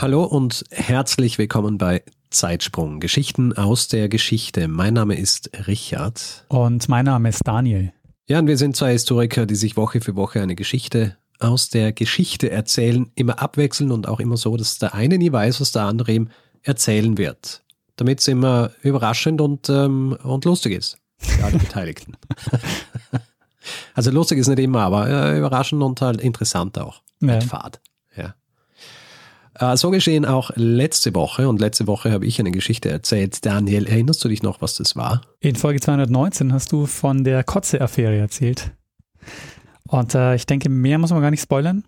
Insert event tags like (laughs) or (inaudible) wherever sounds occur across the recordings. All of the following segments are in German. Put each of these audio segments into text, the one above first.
Hallo und herzlich willkommen bei Zeitsprung, Geschichten aus der Geschichte. Mein Name ist Richard. Und mein Name ist Daniel. Ja, und wir sind zwei Historiker, die sich Woche für Woche eine Geschichte aus der Geschichte erzählen, immer abwechseln und auch immer so, dass der eine nie weiß, was der andere ihm erzählen wird. Damit es immer überraschend und, ähm, und lustig ist für alle (laughs) Beteiligten. (laughs) also lustig ist nicht immer, aber äh, überraschend und halt interessant auch. Ja. Mit Fahrt. Äh, so geschehen auch letzte Woche und letzte Woche habe ich eine Geschichte erzählt. Daniel, erinnerst du dich noch, was das war? In Folge 219 hast du von der Kotze-Affäre erzählt. Und äh, ich denke, mehr muss man gar nicht spoilern.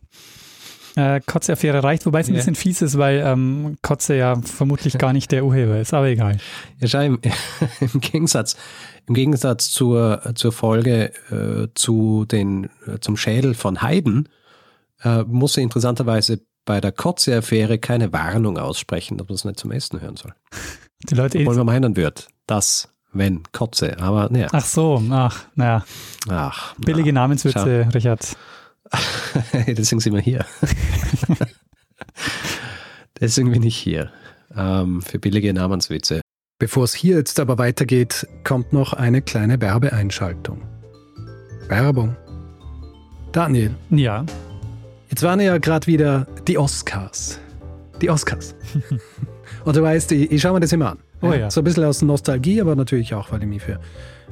Äh, Kotze-Affäre reicht, wobei es ein Ja. bisschen fies ist, weil ähm, Kotze ja vermutlich gar nicht der Urheber ist, aber egal. Ja, schau, im, (laughs) im Gegensatz, im Gegensatz zur, zur Folge äh, zu den, äh, zum Schädel von Haydn, äh, muss er interessanterweise bei der Kotze-Affäre keine Warnung aussprechen, dass man es nicht zum Essen hören soll. (laughs) Die Leute Obwohl man meinen wird, das, wenn, Kotze. Aber naja, Ach so, ach, naja, ach. billige Namenswitze, (laughs) Richard. Deswegen sind wir hier. (laughs) Deswegen bin ich hier. Ähm, für billige Namenswitze. Bevor es hier jetzt aber weitergeht, kommt noch eine kleine Werbeeinschaltung. Werbung. Daniel, Ja, jetzt waren ja gerade wieder die Oscars. Die Oscars. (laughs) Und du weißt, ich, ich schaue mir das immer an. Oh ja. So ein bisschen aus Nostalgie, aber natürlich auch, weil ich mich für,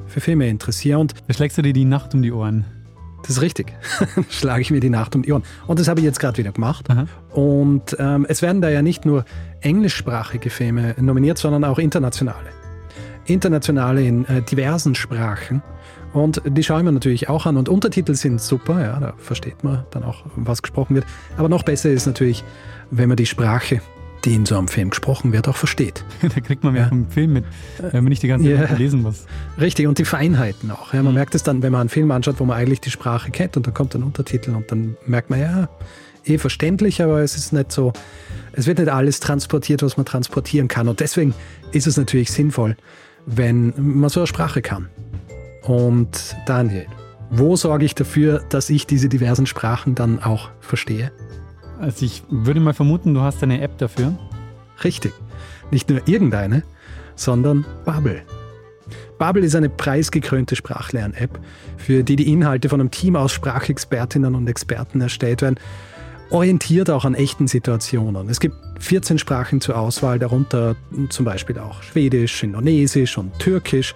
für Filme interessiere. Und da schlägst du dir die Nacht um die Ohren. Das ist richtig. (laughs) Schlage ich mir die Nacht um die Ohren. Und das habe ich jetzt gerade wieder gemacht. Aha. Und ähm, es werden da ja nicht nur englischsprachige Filme nominiert, sondern auch internationale. Internationale in äh, diversen Sprachen. Und die schaue ich mir natürlich auch an. Und Untertitel sind super, ja, da versteht man dann auch, was gesprochen wird. Aber noch besser ist natürlich, wenn man die Sprache, die in so einem Film gesprochen wird, auch versteht. (laughs) da kriegt man mehr Ja. vom Film mit, wenn man nicht die ganze Zeit Ja. lesen muss. Richtig, und die Feinheiten auch. Ja, man Mhm. merkt es dann, wenn man einen Film anschaut, wo man eigentlich die Sprache kennt und dann kommt ein Untertitel und dann merkt man, ja, eh verständlich, aber es ist nicht so, es wird nicht alles transportiert, was man transportieren kann. Und deswegen ist es natürlich sinnvoll, wenn man so eine Sprache kann. Und Daniel, wo sorge ich dafür, dass ich diese diversen Sprachen dann auch verstehe? Also ich würde mal vermuten, du hast eine App dafür. Richtig. Nicht nur irgendeine, sondern Bubble. Bubble ist eine preisgekrönte Sprachlern-App, für die die Inhalte von einem Team aus Sprachexpertinnen und Experten erstellt werden, orientiert auch an echten Situationen. Es gibt 14 Sprachen zur Auswahl, darunter zum Beispiel auch Schwedisch, Indonesisch und Türkisch.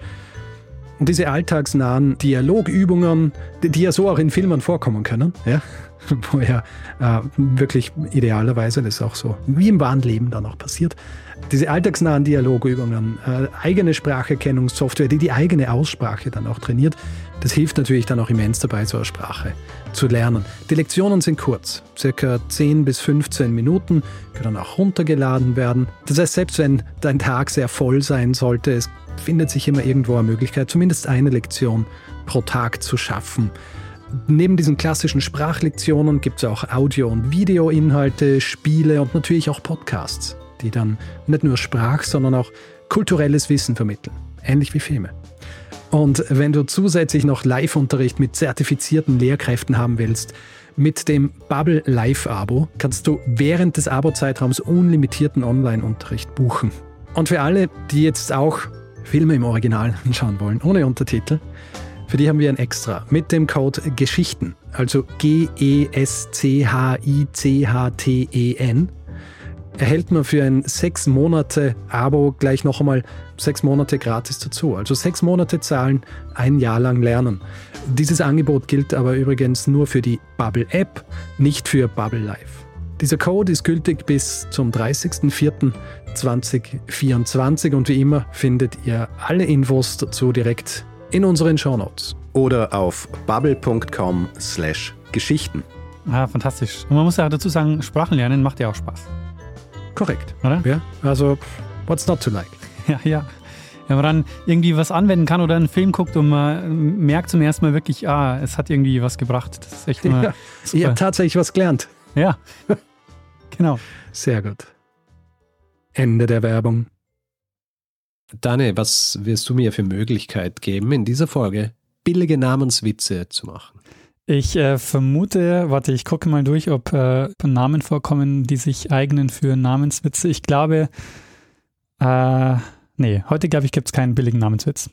Und diese alltagsnahen Dialogübungen, die, ja so auch in Filmen vorkommen können, ja, (laughs) wo ja äh, wirklich idealerweise das auch so wie im wahren Leben dann auch passiert. Diese alltagsnahen Dialogübungen, äh, eigene Spracherkennungssoftware, die die eigene Aussprache dann auch trainiert, das hilft natürlich dann auch immens dabei, so eine Sprache zu lernen. Die Lektionen sind kurz, circa 10 bis 15 Minuten, können auch runtergeladen werden. Das heißt, selbst wenn dein Tag sehr voll sein sollte, es findet sich immer irgendwo eine Möglichkeit, zumindest eine Lektion pro Tag zu schaffen. Neben diesen klassischen Sprachlektionen gibt es auch Audio- und Videoinhalte, Spiele und natürlich auch Podcasts, die dann nicht nur Sprach, sondern auch kulturelles Wissen vermitteln, ähnlich wie Filme. Und wenn du zusätzlich noch Live-Unterricht mit zertifizierten Lehrkräften haben willst, mit dem Bubble Live-Abo kannst du während des Abo-Zeitraums unlimitierten Online-Unterricht buchen. Und für alle, die jetzt auch Filme im Original (laughs) anschauen wollen, ohne Untertitel, für die haben wir ein Extra mit dem Code Geschichten, also G-E-S-C-H-I-C-H-T-E-N, erhält man für ein sechs Monate Abo gleich noch einmal sechs Monate gratis dazu. Also sechs Monate zahlen, ein Jahr lang lernen. Dieses Angebot gilt aber übrigens nur für die Bubble App, nicht für Bubble Live. Dieser Code ist gültig bis zum 30.04.2024 und wie immer findet ihr alle Infos dazu direkt in unseren Shownotes. oder auf bubble.com slash Geschichten. Ah, fantastisch. Und man muss ja dazu sagen, Sprachen lernen macht ja auch Spaß. Korrekt. Oder? Ja, also, what's not to like? (laughs) Ja, ja. Wenn man dann irgendwie was anwenden kann oder einen Film guckt und man merkt zum ersten Mal wirklich, ah, es hat irgendwie was gebracht. Das ist echt (laughs) immer Ja, ich habe super. tatsächlich was gelernt. Ja, (laughs) genau. Sehr gut. Ende der Werbung. Dani, was wirst du mir für Möglichkeit geben, in dieser Folge billige Namenswitze zu machen? Ich äh, vermute, warte, ich gucke mal durch, ob äh, Namen vorkommen, die sich eignen für Namenswitze. Ich glaube, äh, nee, heute glaube ich, gibt es keinen billigen Namenswitz.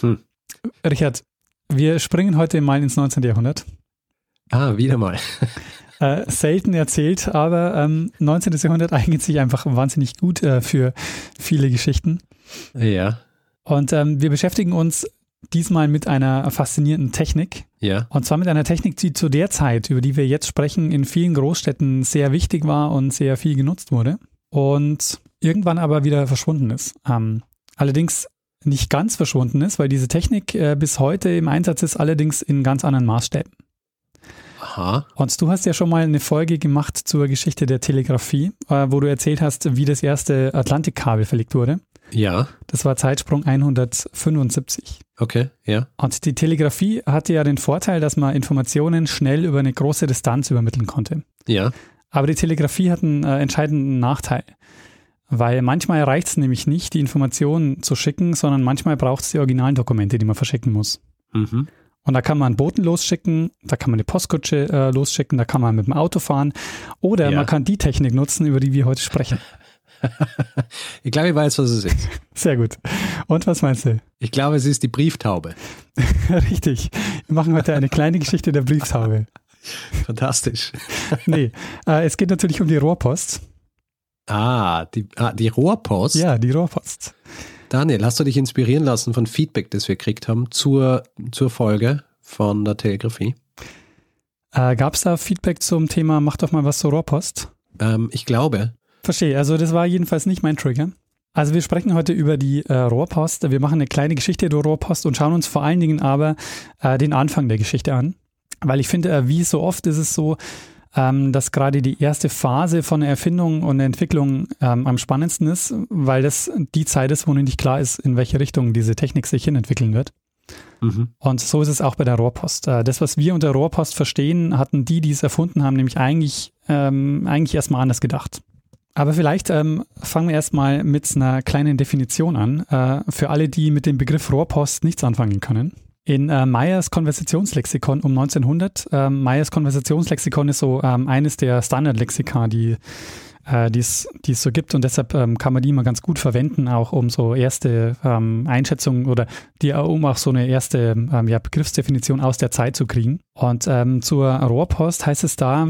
Hm. Richard, wir springen heute mal ins 19. Jahrhundert. Ah, wieder mal. (laughs) Äh, selten erzählt, aber ähm, 19. Jahrhundert eignet sich einfach wahnsinnig gut äh, für viele Geschichten. Ja, Und ähm, wir beschäftigen uns diesmal mit einer faszinierenden Technik. Ja. Und zwar mit einer Technik, die zu der Zeit, über die wir jetzt sprechen, in vielen Großstädten sehr wichtig war und sehr viel genutzt wurde. Und irgendwann aber wieder verschwunden ist. Ähm, allerdings nicht ganz verschwunden ist, weil diese Technik äh, bis heute im Einsatz ist, allerdings in ganz anderen Maßstäben. Aha. Und du hast ja schon mal eine Folge gemacht zur Geschichte der Telegrafie, äh, wo du erzählt hast, wie das erste Atlantikkabel verlegt wurde. Ja, Das war Zeitsprung 175. okay, ja. Und die Telegrafie hatte ja den Vorteil, dass man Informationen schnell über eine große Distanz übermitteln konnte. Ja, Aber die Telegrafie hat einen äh, entscheidenden Nachteil. Weil manchmal reicht es nämlich nicht, die Informationen zu schicken, sondern manchmal braucht es die originalen Dokumente, die man verschicken muss. mhm. Und da kann man einen Boten losschicken, da kann man eine Postkutsche äh, losschicken, da kann man mit dem Auto fahren oder Ja. man kann die Technik nutzen, über die wir heute sprechen. (laughs) (laughs) Ich glaube, ich weiß, was es ist. (laughs) Sehr gut. Und was meinst du? Ich glaube, es ist die Brieftaube. (laughs) Richtig. Wir machen heute eine kleine Geschichte der Brieftaube. Fantastisch. Nee, äh, es geht natürlich um die Rohrpost. Ah, die, ah, die Rohrpost. Ja, die Rohrpost. Daniel, hast du dich inspirieren lassen von Feedback, das wir gekriegt haben zur, zur Folge von der Telegrafie? Äh, Gab es da Feedback zum Thema, mach doch mal was zur Rohrpost? Ähm, ich glaube. Verstehe, also das war jedenfalls nicht mein Trigger. Also wir sprechen heute über die äh, Rohrpost. Wir machen eine kleine Geschichte der Rohrpost und schauen uns vor allen Dingen aber äh, den Anfang der Geschichte an. Weil ich finde, äh, wie so oft ist es so, ähm, dass gerade die erste Phase von Erfindung und Entwicklung ähm, am spannendsten ist, weil das die Zeit ist, wo noch nicht klar ist, in welche Richtung diese Technik sich hin entwickeln wird. Mhm. Und so ist es auch bei der Rohrpost. Äh, Das, was wir unter Rohrpost verstehen, hatten die, die es erfunden haben, nämlich eigentlich, ähm, eigentlich erstmal anders gedacht. Aber vielleicht ähm, fangen wir erstmal mit einer kleinen Definition an, äh, für alle, die mit dem Begriff Rohrpost nichts anfangen können. In äh, Meyers Konversationslexikon um 1900, äh, Meyers Konversationslexikon ist so ähm, eines der Standardlexika, die äh, es so gibt und deshalb ähm, kann man die mal ganz gut verwenden, auch um so erste ähm, Einschätzungen oder die, um auch so eine erste ähm, ja, Begriffsdefinition aus der Zeit zu kriegen. Und ähm, zur Rohrpost heißt es da,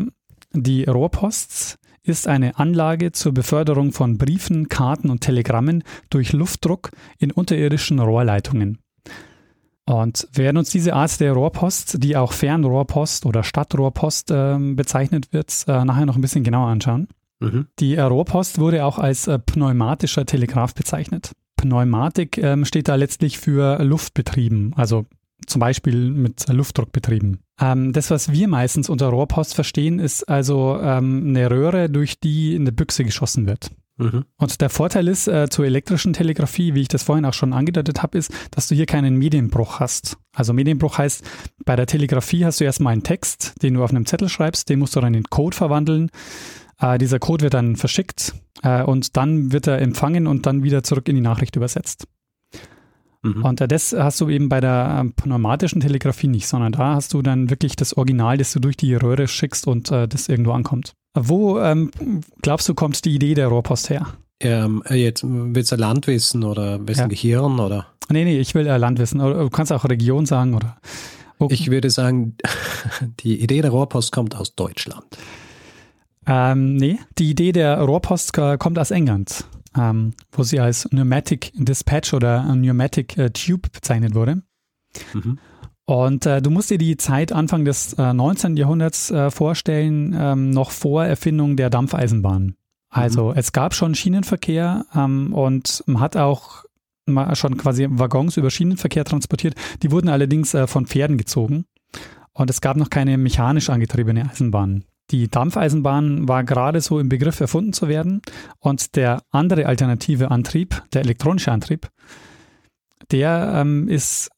die Rohrpost ist eine Anlage zur Beförderung von Briefen, Karten und Telegrammen durch Luftdruck in unterirdischen Rohrleitungen. Und werden uns diese Art der Rohrpost, die auch Fernrohrpost oder Stadtrohrpost ähm, bezeichnet wird, äh, nachher noch ein bisschen genauer anschauen. Mhm. Die äh, Rohrpost wurde auch als äh, pneumatischer Telegraph bezeichnet. Pneumatik ähm, steht da letztlich für Luftbetrieben, also zum Beispiel mit Luftdruck betrieben. Ähm, das, was wir meistens unter Rohrpost verstehen, ist also ähm, eine Röhre, durch die eine Büchse geschossen wird. Mhm. Und der Vorteil ist äh, zur elektrischen Telegrafie, wie ich das vorhin auch schon angedeutet habe, ist, dass du hier keinen Medienbruch hast. Also Medienbruch heißt, bei der Telegrafie hast du erstmal einen Text, den du auf einem Zettel schreibst, den musst du dann in Code verwandeln. Äh, dieser Code wird dann verschickt äh, und dann wird er empfangen und dann wieder zurück in die Nachricht übersetzt. Mhm. Und äh, das hast du eben bei der ähm, pneumatischen Telegrafie nicht, sondern da hast du dann wirklich das Original, das du durch die Röhre schickst und äh, das irgendwo ankommt. Wo ähm, glaubst du, kommt die Idee der Rohrpost her? Ähm, äh, jetzt willst du Landwissen oder wessen Ja. Gehirn oder? Nee, nee, ich will äh, Landwissen. Oder Du kannst auch Region sagen oder. Wo, Ich würde sagen, (laughs) die Idee der Rohrpost kommt aus Deutschland. ähm, nee, die Idee der Rohrpost äh, kommt aus England, ähm, wo sie als Pneumatic Dispatch oder Pneumatic äh, Tube bezeichnet wurde. Mhm. Und äh, du musst dir die Zeit Anfang des äh, 19. Jahrhunderts äh, vorstellen, ähm, noch vor Erfindung der Dampfeisenbahn. Also es gab schon Schienenverkehr ähm, und man hat auch schon quasi Waggons über Schienenverkehr transportiert. Die wurden allerdings äh, von Pferden gezogen und es gab noch keine mechanisch angetriebene Eisenbahn. Die Dampfeisenbahn war gerade so im Begriff erfunden zu werden und der andere alternative Antrieb, der elektronische Antrieb, der ähm, ist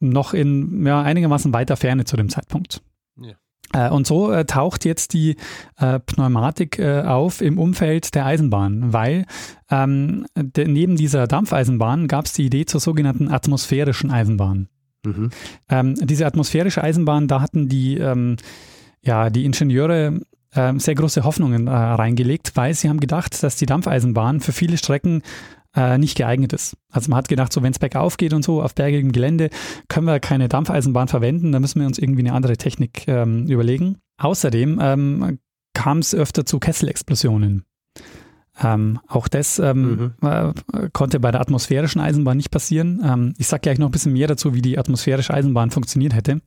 noch in ja, einigermaßen weiter Ferne zu dem Zeitpunkt. Ja. Äh, und so äh, taucht jetzt die äh, Pneumatik äh, auf im Umfeld der Eisenbahn, weil ähm, de, neben dieser Dampfeisenbahn gab es die Idee zur sogenannten atmosphärischen Eisenbahn. Mhm. Ähm, diese atmosphärische Eisenbahn, da hatten die, ähm, ja, die Ingenieure ähm, sehr große Hoffnungen äh, reingelegt, weil sie haben gedacht, dass die Dampfeisenbahn für viele Strecken äh, nicht geeignet ist. Also man hat gedacht, so wenn es bergauf geht und so auf bergigem Gelände, können wir keine Dampfeisenbahn verwenden, da müssen wir uns irgendwie eine andere Technik ähm, überlegen. Außerdem ähm, kam es öfter zu Kesselexplosionen. Ähm, auch das ähm, mhm. äh, konnte bei der atmosphärischen Eisenbahn nicht passieren. Ähm, ich sage gleich noch ein bisschen mehr dazu, wie die atmosphärische Eisenbahn funktioniert hätte.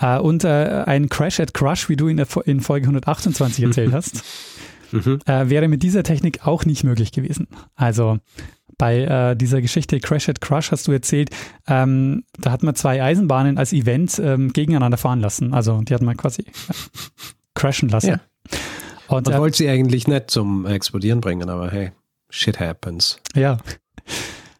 Äh, und äh, ein Crash at Crush, wie du in, der, in Folge 128 (laughs) erzählt hast mhm. äh, wäre mit dieser Technik auch nicht möglich gewesen. Also bei äh, dieser Geschichte Crash at Crush hast du erzählt, ähm, da hat man zwei Eisenbahnen als Event ähm, gegeneinander fahren lassen. Also die hat man quasi äh, crashen lassen. Ja. Und, man äh, wollte sie eigentlich nicht zum Explodieren bringen, aber hey, shit happens. Ja.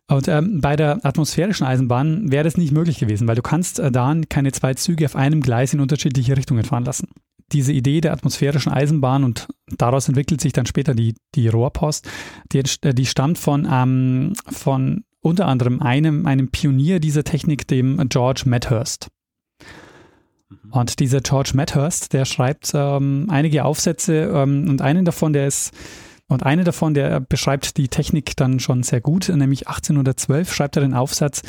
Und ähm, bei der atmosphärischen Eisenbahn wäre das nicht möglich gewesen, weil du kannst äh, da keine zwei Züge auf einem Gleis in unterschiedliche Richtungen fahren lassen diese Idee der atmosphärischen Eisenbahn und daraus entwickelt sich dann später die, die Rohrpost, die, die stammt von, ähm, von unter anderem einem, einem Pionier dieser Technik, dem George Medhurst. Mhm. Und dieser George Medhurst, der schreibt ähm, einige Aufsätze ähm, und einen davon, der ist und eine davon, der beschreibt die Technik dann schon sehr gut, nämlich 1812 schreibt er den Aufsatz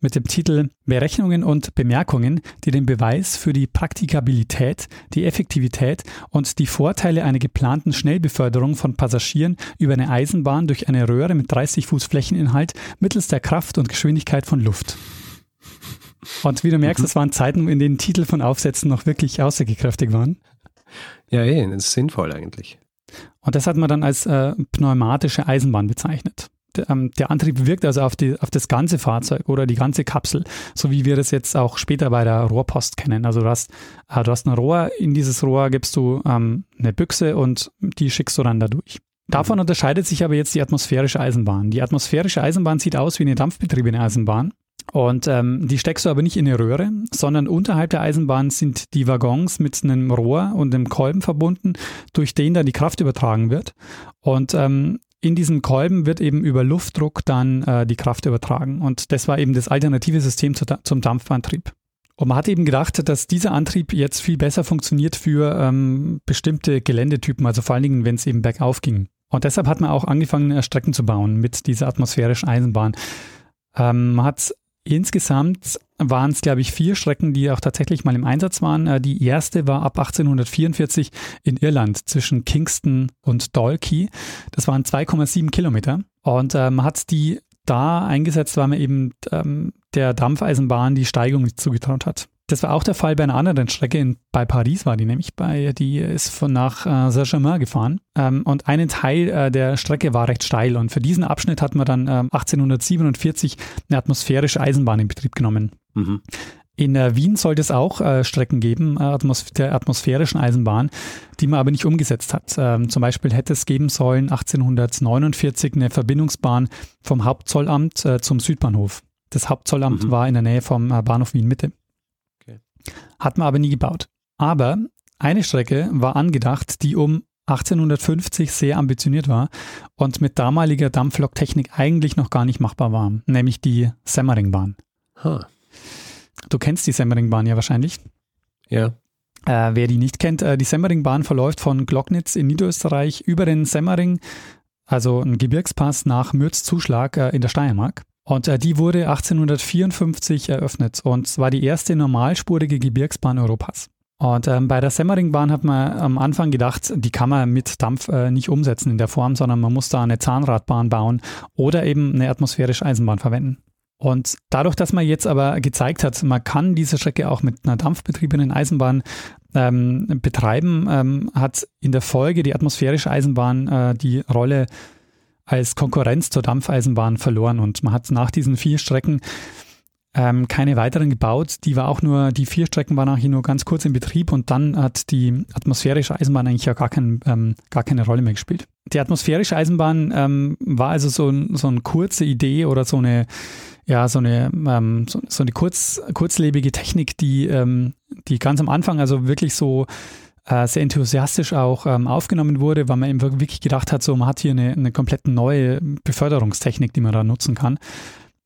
mit dem Titel Berechnungen und Bemerkungen, die den Beweis für die Praktikabilität, die Effektivität und die Vorteile einer geplanten Schnellbeförderung von Passagieren über eine Eisenbahn durch eine Röhre mit 30 Fuß Flächeninhalt mittels der Kraft und Geschwindigkeit von Luft. Und wie du merkst, es waren Zeiten, in denen Titel von Aufsätzen noch wirklich aussagekräftig waren. Ja, eh, das ist sinnvoll eigentlich. Und das hat man dann als äh, pneumatische Eisenbahn bezeichnet ähm, der Antrieb wirkt also auf, die, auf das ganze Fahrzeug oder die ganze Kapsel, so wie wir das jetzt auch später bei der Rohrpost kennen. Also du hast, äh, du hast ein Rohr, in dieses Rohr gibst du ähm, eine Büchse und die schickst du dann da durch. Davon mhm. unterscheidet sich aber jetzt die atmosphärische Eisenbahn. Die atmosphärische Eisenbahn sieht aus wie eine dampfbetriebene Eisenbahn. Und ähm, die steckst du aber nicht in eine Röhre, sondern unterhalb der Eisenbahn sind die Waggons mit einem Rohr und einem Kolben verbunden, durch den dann die Kraft übertragen wird. Und ähm, in diesem Kolben wird eben über Luftdruck dann äh, die Kraft übertragen. Und das war eben das alternative System zu, zum Dampfantrieb. Und man hat eben gedacht, dass dieser Antrieb jetzt viel besser funktioniert für ähm, bestimmte Geländetypen, also vor allen Dingen, wenn es eben bergauf ging. Und deshalb hat man auch angefangen, Strecken zu bauen mit dieser atmosphärischen Eisenbahn. Ähm, man hat Insgesamt waren es, glaube ich, vier Strecken, die auch tatsächlich mal im Einsatz waren. Äh, die erste war ab 1844 in Irland zwischen Kingston und Dalkey. Das waren 2,7 Kilometer. Und äh, man hat die da eingesetzt, weil man eben ähm, der Dampfeisenbahn die Steigung nicht zugetraut hat. Das war auch der Fall bei einer anderen Strecke. In, bei Paris war die nämlich, bei, die ist von nach äh, Saint-Germain gefahren. Ähm, und ein Teil äh, der Strecke war recht steil. Und für diesen Abschnitt hat man dann äh, 1847 eine atmosphärische Eisenbahn in Betrieb genommen. Mhm. In äh, Wien sollte es auch äh, Strecken geben, äh, Atmos der atmosphärischen Eisenbahn, die man aber nicht umgesetzt hat. Ähm, zum Beispiel hätte es geben sollen 1849 eine Verbindungsbahn vom Hauptzollamt äh, zum Südbahnhof. Das Hauptzollamt mhm. war in der Nähe vom äh, Bahnhof Wien Mitte. Hat man aber nie gebaut. Aber eine Strecke war angedacht, die um 1850 sehr ambitioniert war und mit damaliger Dampfloktechnik eigentlich noch gar nicht machbar war, nämlich die Semmeringbahn. Huh. Du kennst die Semmeringbahn ja wahrscheinlich. Ja. Äh, wer die nicht kennt, äh, die Semmeringbahn verläuft von Glocknitz in Niederösterreich über den Semmering, also ein Gebirgspass nach Mürzzuschlag äh, in der Steiermark. Und äh, die wurde 1854 eröffnet und war die erste normalspurige Gebirgsbahn Europas. Und ähm, bei der Semmeringbahn hat man am Anfang gedacht, die kann man mit Dampf äh, nicht umsetzen in der Form, sondern man muss da eine Zahnradbahn bauen oder eben eine atmosphärische Eisenbahn verwenden. Und dadurch, dass man jetzt aber gezeigt hat, man kann diese Strecke auch mit einer dampfbetriebenen Eisenbahn ähm, betreiben, ähm, hat in der Folge die atmosphärische Eisenbahn äh, die Rolle als Konkurrenz zur Dampfeisenbahn verloren. Und man hat nach diesen vier Strecken ähm, keine weiteren gebaut. Die war auch nur, die vier Strecken waren eigentlich nur ganz kurz in Betrieb und dann hat die atmosphärische Eisenbahn eigentlich ja gar, kein, ähm, gar keine Rolle mehr gespielt. Die atmosphärische Eisenbahn ähm, war also so, so eine kurze Idee oder so eine, ja, so eine, ähm, so, so, eine kurz, kurzlebige Technik, die, ähm, die ganz am Anfang also wirklich so äh, sehr enthusiastisch auch ähm, aufgenommen wurde, weil man eben wirklich gedacht hat, so man hat hier eine, eine komplett neue Beförderungstechnik, die man da nutzen kann.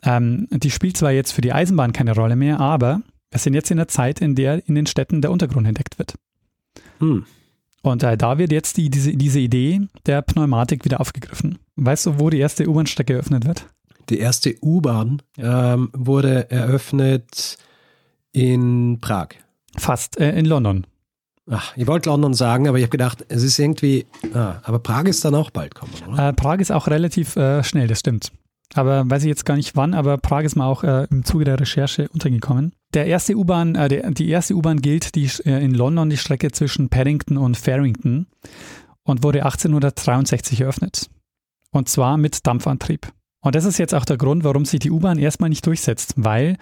Ähm, die spielt zwar jetzt für die Eisenbahn keine Rolle mehr, aber wir sind jetzt in der Zeit, in der in den Städten der Untergrund entdeckt wird. Hm. Und äh, da wird jetzt die, diese, diese Idee der Pneumatik wieder aufgegriffen. Weißt du, wo die erste U-Bahn-Strecke eröffnet wird? Die erste U-Bahn ähm, wurde eröffnet in Prag. Fast, äh, in London. Ach, ich wollte London sagen, aber ich habe gedacht, es ist irgendwie, ah, aber Prag ist dann auch bald kommen, oder? Äh, Prag ist auch relativ äh, schnell, das stimmt. Aber weiß ich jetzt gar nicht wann, aber Prag ist mir auch äh, im Zuge der Recherche untergekommen. Der erste U-Bahn, äh, die erste U-Bahn gilt die, äh, in London die Strecke zwischen Paddington und Farrington und wurde 1863 eröffnet. Und zwar mit Dampfantrieb. Und das ist jetzt auch der Grund, warum sich die U-Bahn erstmal nicht durchsetzt, weil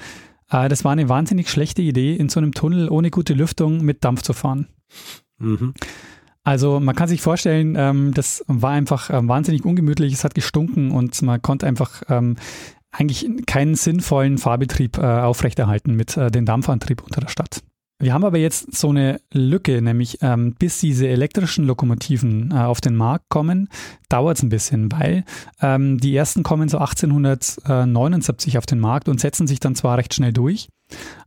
das war eine wahnsinnig schlechte Idee, in so einem Tunnel ohne gute Lüftung mit Dampf zu fahren. Mhm. Also man kann sich vorstellen, ähm, das war einfach ähm, wahnsinnig ungemütlich, es hat gestunken und man konnte einfach ähm, eigentlich keinen sinnvollen Fahrbetrieb äh, aufrechterhalten mit äh, dem Dampfantrieb unter der Stadt. Wir haben aber jetzt so eine Lücke, nämlich ähm, bis diese elektrischen Lokomotiven äh, auf den Markt kommen, dauert es ein bisschen, weil ähm, die ersten kommen so 1879 auf den Markt und setzen sich dann zwar recht schnell durch,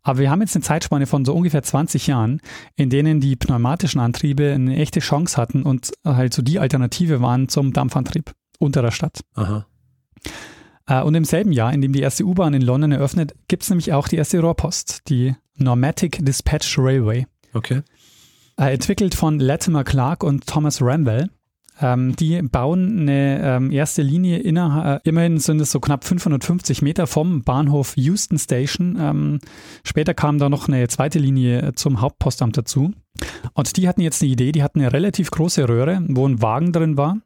aber wir haben jetzt eine Zeitspanne von so ungefähr 20 Jahren, in denen die pneumatischen Antriebe eine echte Chance hatten und halt so die Alternative waren zum Dampfantrieb unter der Stadt. Aha. Äh, und im selben Jahr, in dem die erste U-Bahn in London eröffnet, gibt es nämlich auch die erste Rohrpost, die Normatic Dispatch Railway. Okay. Äh, entwickelt von Latimer Clark und Thomas Ramwell. Ähm, die bauen eine ähm, erste Linie innerhalb, äh, immerhin sind es so knapp 550 Meter vom Bahnhof Euston Station. Ähm, später kam da noch eine zweite Linie zum Hauptpostamt dazu. Und die hatten jetzt eine Idee, die hatten eine relativ große Röhre, wo ein Wagen drin war,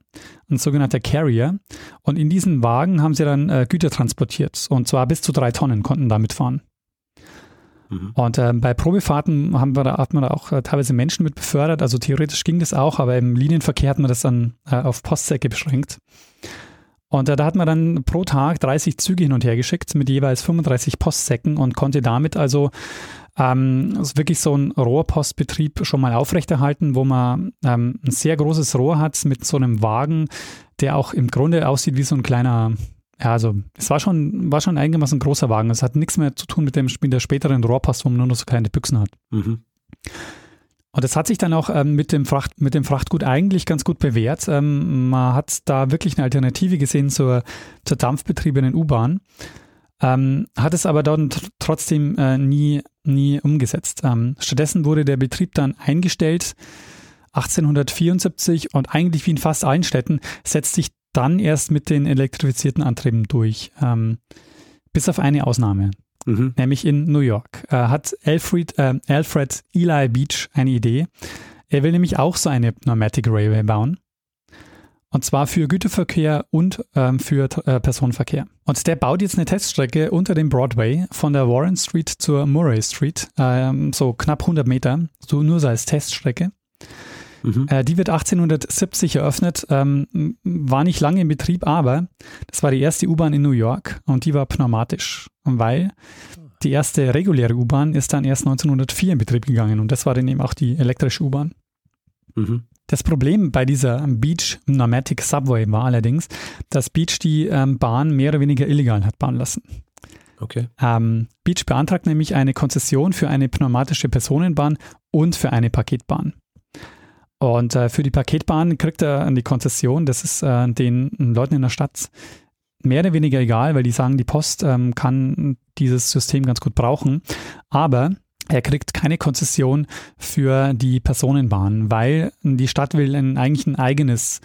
ein sogenannter Carrier. Und in diesen Wagen haben sie dann äh, Güter transportiert. Und zwar bis zu drei Tonnen konnten damit fahren. Mhm. Und äh, bei Probefahrten haben wir da, hat man da auch äh, teilweise Menschen mit befördert. Also theoretisch ging das auch, aber im Linienverkehr hat man das dann äh, auf Postsäcke beschränkt. Und äh, da hat man dann pro Tag 30 Züge hin und her geschickt mit jeweils 35 Postsäcken und konnte damit also ähm, wirklich so einen Rohrpostbetrieb schon mal aufrechterhalten, wo man ähm, ein sehr großes Rohr hat mit so einem Wagen, der auch im Grunde aussieht wie so ein kleiner ja, also es war schon, war schon einigermaßen ein großer Wagen. Es hat nichts mehr zu tun mit, dem, mit der späteren Rohrpost, wo man nur noch so kleine Büchsen hat. Mhm. Und das hat sich dann auch ähm, mit, dem Fracht, mit dem Frachtgut eigentlich ganz gut bewährt. Ähm, man hat da wirklich eine Alternative gesehen zur, zur dampfbetriebenen U-Bahn, ähm, hat es aber dann trotzdem äh, nie, nie umgesetzt. Ähm, stattdessen wurde der Betrieb dann eingestellt 1874 und eigentlich wie in fast allen Städten setzt sich dann erst mit den elektrifizierten Antrieben durch. Ähm, bis auf eine Ausnahme, mhm. nämlich in New York. Äh, hat Alfred, äh, Alfred Eli Beach eine Idee. Er will nämlich auch so eine Pneumatic Railway bauen. Und zwar für Güterverkehr und ähm, für äh, Personenverkehr. Und der baut jetzt eine Teststrecke unter dem Broadway von der Warren Street zur Murray Street, ähm, so knapp 100 Meter, so nur so als Teststrecke. Mhm. Äh, die wird 1870 eröffnet, ähm, war nicht lange in Betrieb, aber das war die erste U-Bahn in New York und die war pneumatisch, weil die erste reguläre U-Bahn ist dann erst 1904 in Betrieb gegangen und das war dann eben auch die elektrische U-Bahn. Mhm. Das Problem bei dieser Beach Pneumatic Subway war allerdings, dass Beach die ähm, Bahn mehr oder weniger illegal hat bauen lassen. Okay. Ähm, Beach beantragt nämlich eine Konzession für eine pneumatische Personenbahn und für eine Paketbahn. Und äh, für die Paketbahn kriegt er die Konzession. Das ist äh, den Leuten in der Stadt mehr oder weniger egal, weil die sagen, die Post ähm, kann dieses System ganz gut brauchen. Aber er kriegt keine Konzession für die Personenbahn, weil die Stadt will ein, eigentlich ein eigenes,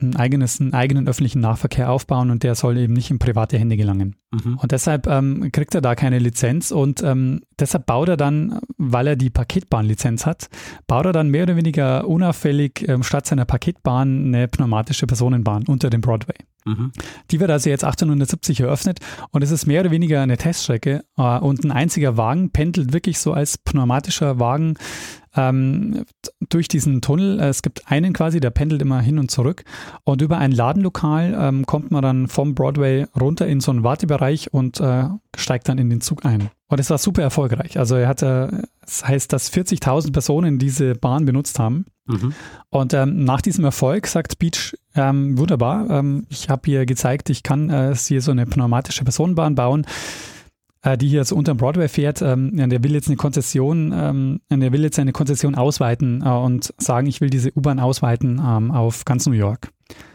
ein eigenes, einen eigenen öffentlichen Nahverkehr aufbauen und der soll eben nicht in private Hände gelangen. Mhm. Und deshalb ähm, kriegt er da keine Lizenz und ähm, deshalb baut er dann, weil er die Paketbahnlizenz hat, baut er dann mehr oder weniger unauffällig ähm, statt seiner Paketbahn eine pneumatische Personenbahn unter dem Broadway. Mhm. Die wird also jetzt 1870 eröffnet und es ist mehr oder weniger eine Teststrecke äh, und ein einziger Wagen pendelt wirklich so als pneumatischer Wagen ähm, durch diesen Tunnel. Es gibt einen quasi, der pendelt immer hin und zurück. Und über ein Ladenlokal ähm, kommt man dann vom Broadway runter in so einen Wartebereich und äh, steigt dann in den Zug ein. Und es war super erfolgreich. Also er hatte, das heißt, dass 40.000 Personen diese Bahn benutzt haben. Mhm. Und ähm, nach diesem Erfolg sagt Beach, ähm, wunderbar, ähm, ich habe hier gezeigt, ich kann äh, hier so eine pneumatische Personenbahn bauen äh, die hier so unterm Broadway fährt, ähm, der will jetzt eine Konzession, ähm, der will jetzt eine Konzession ausweiten äh, und sagen, ich will diese U-Bahn ausweiten ähm, auf ganz New York.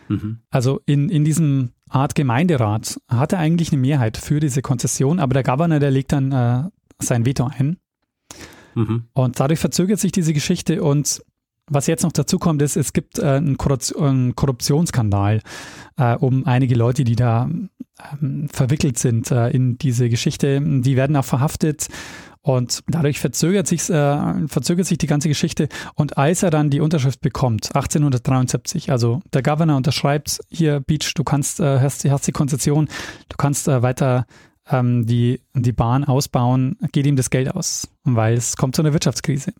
Mhm. Also in, in diesem Art Gemeinderat hat er eigentlich eine Mehrheit für diese Konzession, aber der Governor, der legt dann äh, sein Veto ein. Mhm. Und dadurch verzögert sich diese Geschichte und was jetzt noch dazu kommt, ist, es gibt äh, einen, Korruption, einen Korruptionsskandal äh, um einige Leute, die da ähm, verwickelt sind äh, in diese Geschichte. Die werden auch verhaftet und dadurch verzögert sich, äh, verzögert sich die ganze Geschichte. Und als er dann die Unterschrift bekommt, 1873, also der Governor unterschreibt hier, Beach, du kannst, äh, hast, hast die Konzession, du kannst äh, weiter ähm, die, die Bahn ausbauen, geht ihm das Geld aus, weil es kommt zu einer Wirtschaftskrise.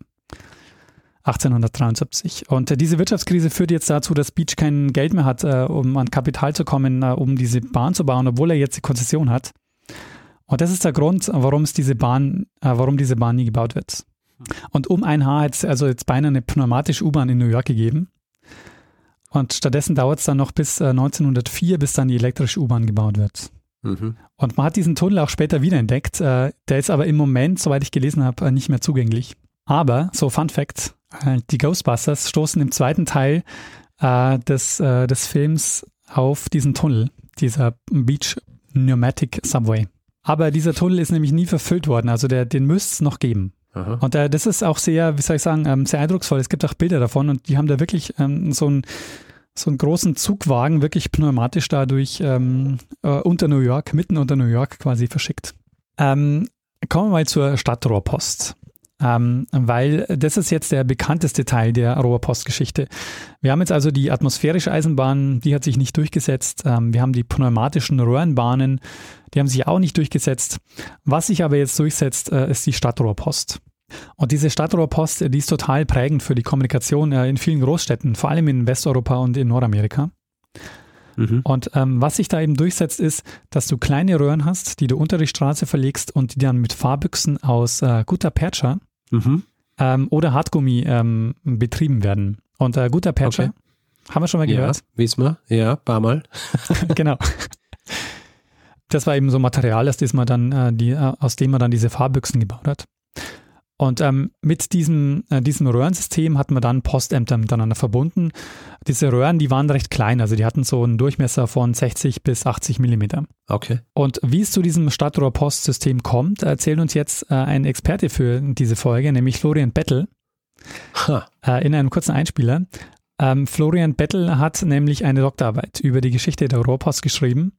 1873. Und äh, diese Wirtschaftskrise führt jetzt dazu, dass Beach kein Geld mehr hat, äh, um an Kapital zu kommen, äh, um diese Bahn zu bauen, obwohl er jetzt die Konzession hat. Und das ist der Grund, warum es diese Bahn, warum diese Bahn nie gebaut wird. Und um ein Haar hat es also jetzt beinahe eine pneumatische U-Bahn in New York gegeben. Und stattdessen dauert es dann noch bis 1904, bis dann die elektrische U-Bahn gebaut wird. Mhm. Und man hat diesen Tunnel auch später wiederentdeckt. Der ist aber im Moment, soweit ich gelesen habe, nicht mehr zugänglich. Aber, so Fun Fact, die Ghostbusters stoßen im zweiten Teil äh, des, äh, des Films auf diesen Tunnel, dieser Beach Pneumatic Subway. Aber dieser Tunnel ist nämlich nie verfüllt worden, also der, den müsste es noch geben. Aha. Und äh, das ist auch sehr, wie soll ich sagen, ähm, sehr eindrucksvoll. Es gibt auch Bilder davon und die haben da wirklich ähm, so, ein, so einen großen Zugwagen, wirklich pneumatisch dadurch ähm, äh, unter New York, mitten unter New York quasi verschickt. Ähm, kommen wir mal zur Stadtrohrpost. Ähm, weil das ist jetzt der bekannteste Teil der Rohrpostgeschichte. Wir haben jetzt also die atmosphärische Eisenbahn, die hat sich nicht durchgesetzt. Ähm, wir haben die pneumatischen Röhrenbahnen, die haben sich auch nicht durchgesetzt. Was sich aber jetzt durchsetzt, äh, ist die Stadtrohrpost. Und diese Stadtrohrpost, die ist total prägend für die Kommunikation äh, in vielen Großstädten, vor allem in Westeuropa und in Nordamerika. Mhm. Und ähm, was sich da eben durchsetzt, ist, dass du kleine Röhren hast, die du unter die Straße verlegst und die dann mit Fahrbüchsen aus äh, guter Percha Mhm. ähm, oder Hartgummi ähm, betrieben werden. Und äh, guter Percha, Okay. haben wir schon mal Ja, gehört? wissen wir. Ja, paar Mal. (laughs) (laughs) genau. Das war eben so Material, aus dem man dann, äh, die, äh, aus dem man dann diese Fahrbüchsen gebaut hat. Und ähm, mit diesem, äh, diesem Röhrensystem hat man dann Postämter miteinander verbunden. Diese Röhren, die waren recht klein, also die hatten so einen Durchmesser von 60 bis 80 Millimeter. Okay. Und wie es zu diesem Stadtrohrpostsystem kommt, erzählt uns jetzt äh, ein Experte für diese Folge, nämlich Florian Bettel, Ha. äh, in einem kurzen Einspieler. Ähm, Florian Bettel hat nämlich eine Doktorarbeit über die Geschichte der Rohrpost geschrieben.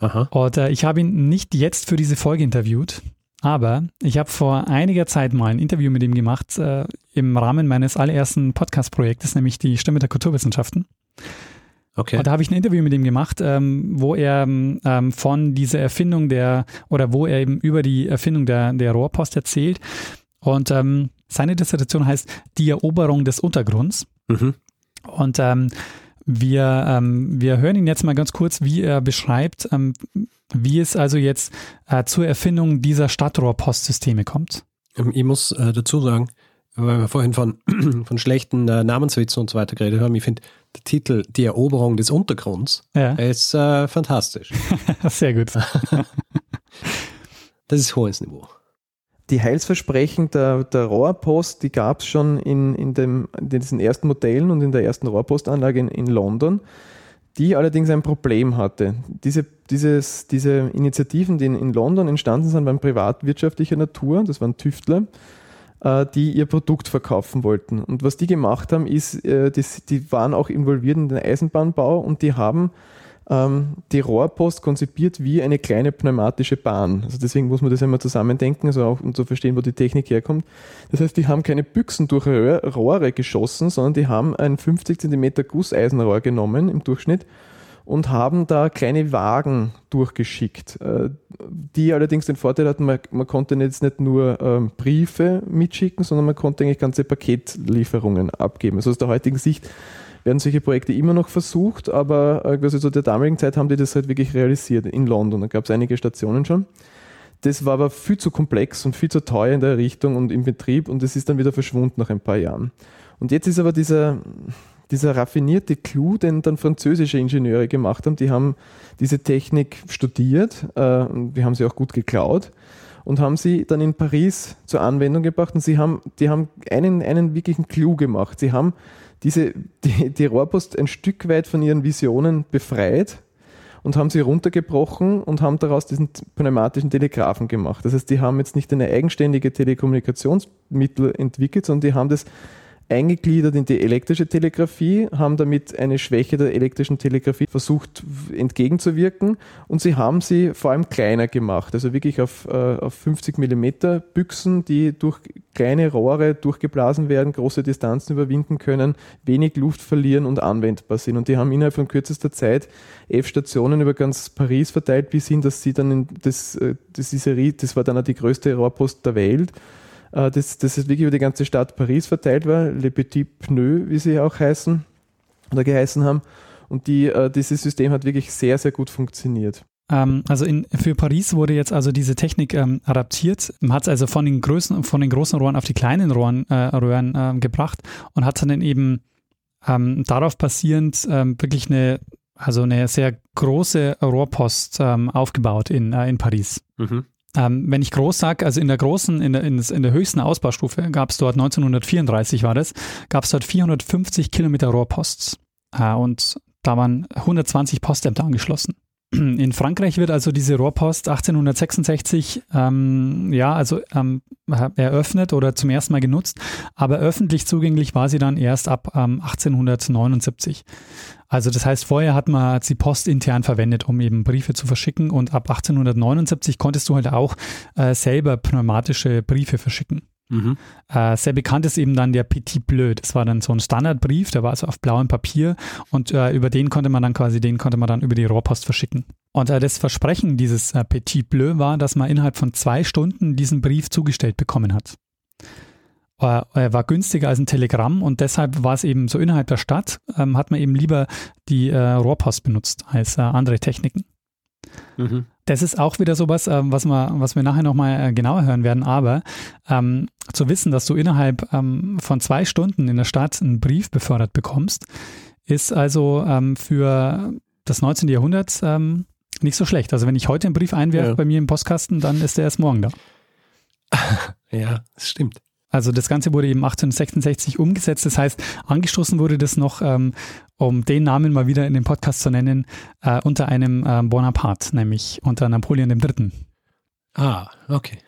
Aha. Und äh, ich habe ihn nicht jetzt für diese Folge interviewt, aber ich habe vor einiger Zeit mal ein Interview mit ihm gemacht äh, im Rahmen meines allerersten Podcast-Projektes, nämlich die Stimme der Kulturwissenschaften. Okay. Und da habe ich ein Interview mit ihm gemacht, ähm, wo er ähm, von dieser Erfindung der, oder wo er eben über die Erfindung der, der Rohrpost erzählt. Und ähm, seine Dissertation heißt Die Eroberung des Untergrunds. Mhm. Und ähm, wir, ähm, wir hören ihn jetzt mal ganz kurz, wie er beschreibt, ähm, wie es also jetzt äh, zur Erfindung dieser Stadtrohrpostsysteme kommt. Ähm, Ich muss äh, dazu sagen, weil wir vorhin von, (clears throat) von schlechten äh, Namenswitzen und so weiter geredet haben, ich finde der Titel Die Eroberung des Untergrunds Ja, ist äh, fantastisch. (laughs) sehr gut. (laughs) Das ist hohes Niveau. Die Heilsversprechen der, der Rohrpost, die gab es schon in, in, dem, in diesen ersten Modellen und in der ersten Rohrpostanlage in, in London, die allerdings ein Problem hatte. Diese, dieses, diese Initiativen, die in, in London entstanden sind, waren privatwirtschaftlicher Natur, das waren Tüftler, äh, die ihr Produkt verkaufen wollten. Und was die gemacht haben, ist, äh, das, die waren auch involviert in den Eisenbahnbau und die haben ähm, die Rohrpost konzipiert wie eine kleine pneumatische Bahn. Also deswegen muss man das immer zusammendenken, also auch um zu verstehen, wo die Technik herkommt. Das heißt, die haben keine Büchsen durch Rohre geschossen, sondern die haben ein 50 cm Gusseisenrohr genommen im Durchschnitt und haben da kleine Wagen durchgeschickt, äh, die allerdings den Vorteil hatten, man, man konnte jetzt nicht nur ähm, Briefe mitschicken, sondern man konnte eigentlich ganze Paketlieferungen abgeben. Also aus der heutigen Sicht werden solche Projekte immer noch versucht, aber äh, quasi zu der damaligen Zeit haben die das halt wirklich realisiert in London. Da gab es einige Stationen schon. Das war aber viel zu komplex und viel zu teuer in der Errichtung und im Betrieb und es ist dann wieder verschwunden nach ein paar Jahren. Und jetzt ist aber dieser, dieser raffinierte Clou, den dann französische Ingenieure gemacht haben, die haben diese Technik studiert, äh, wir haben sie auch gut geklaut und haben sie dann in Paris zur Anwendung gebracht und sie haben, die haben einen, einen wirklichen Clou gemacht. Sie haben diese, die, die Rohrpost ein Stück weit von ihren Visionen befreit und haben sie runtergebrochen und haben daraus diesen pneumatischen Telegraphen gemacht. Das heißt, die haben jetzt nicht eine eigenständige Telekommunikationsmittel entwickelt, sondern die haben das eingegliedert in die elektrische Telegrafie, haben damit eine Schwäche der elektrischen Telegrafie versucht entgegenzuwirken und sie haben sie vor allem kleiner gemacht, also wirklich auf, äh, auf 50 Millimeter Büchsen, die durch kleine Rohre durchgeblasen werden, große Distanzen überwinden können, wenig Luft verlieren und anwendbar sind. Und die haben innerhalb von kürzester Zeit elf Stationen über ganz Paris verteilt, bis hin, dass sie dann in das, äh, das, diese, das war dann auch die größte Rohrpost der Welt das, das ist wirklich über die ganze Stadt Paris verteilt war, Le Petit Pneu, wie sie auch heißen oder geheißen haben. Und die, äh, dieses System hat wirklich sehr, sehr gut funktioniert. Ähm, also in, für Paris wurde jetzt also diese Technik ähm, adaptiert. Man hat es also von den, Größen, von den großen Rohren auf die kleinen Rohren, äh, Röhren äh, gebracht und hat dann eben ähm, darauf basierend ähm, wirklich eine, also eine sehr große Rohrpost ähm, aufgebaut in, äh, in Paris. Mhm. Ähm, wenn ich groß sage, also in der großen, in der, in, in der höchsten Ausbaustufe gab es dort 1934 war das, gab es dort 450 Kilometer Rohrposts. Äh, und da waren 120 Postämter angeschlossen. (clears throat) In Frankreich wird also diese Rohrpost 1866 ähm, ja, also ähm, eröffnet oder zum ersten Mal genutzt, aber öffentlich zugänglich war sie dann erst ab ähm, 1879. Also das heißt, vorher hat man die Post intern verwendet, um eben Briefe zu verschicken und ab 1879 konntest du halt auch äh, selber pneumatische Briefe verschicken. Mhm. Äh, sehr bekannt ist eben dann der Petit Bleu. Das war dann so ein Standardbrief, der war also auf blauem Papier und äh, über den konnte man dann quasi, den konnte man dann über die Rohrpost verschicken. Und äh, das Versprechen dieses äh, Petit Bleu war, dass man innerhalb von zwei Stunden diesen Brief zugestellt bekommen hat. Äh, er war günstiger als ein Telegramm und deshalb war es eben so innerhalb der Stadt, ähm, hat man eben lieber die äh, Rohrpost benutzt als andere Techniken. Mhm. Das ist auch wieder sowas, äh, was, wir, was wir nachher nochmal äh, genauer hören werden, aber ähm, zu wissen, dass du innerhalb ähm, von zwei Stunden in der Stadt einen Brief befördert bekommst, ist also ähm, für das 19. Jahrhundert ähm, nicht so schlecht. Also wenn ich heute einen Brief einwerfe ja. bei mir im Postkasten, dann ist der erst morgen da. (laughs) ja, das stimmt. Also das Ganze wurde eben 1866 umgesetzt. Das heißt, angestoßen wurde das noch, ähm, um den Namen mal wieder in dem Podcast zu nennen, äh, unter einem äh, Bonaparte, nämlich unter Napoleon III. Ah, okay.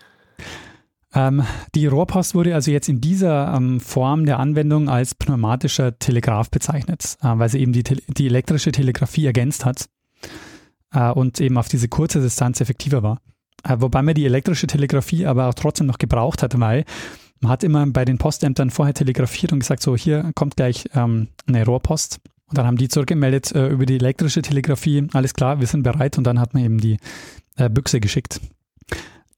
Ähm, die Rohrpost wurde also jetzt in dieser ähm, Form der Anwendung als pneumatischer Telegraph bezeichnet, äh, weil sie eben die, die elektrische Telegrafie ergänzt hat äh, und eben auf diese kurze Distanz effektiver war. Äh, wobei man die elektrische Telegrafie aber auch trotzdem noch gebraucht hat, weil man hat immer bei den Postämtern vorher telegrafiert und gesagt, so hier kommt gleich ähm, eine Rohrpost. Und dann haben die zurückgemeldet äh, über die elektrische Telegrafie, alles klar, wir sind bereit. Und dann hat man eben die äh, Büchse geschickt.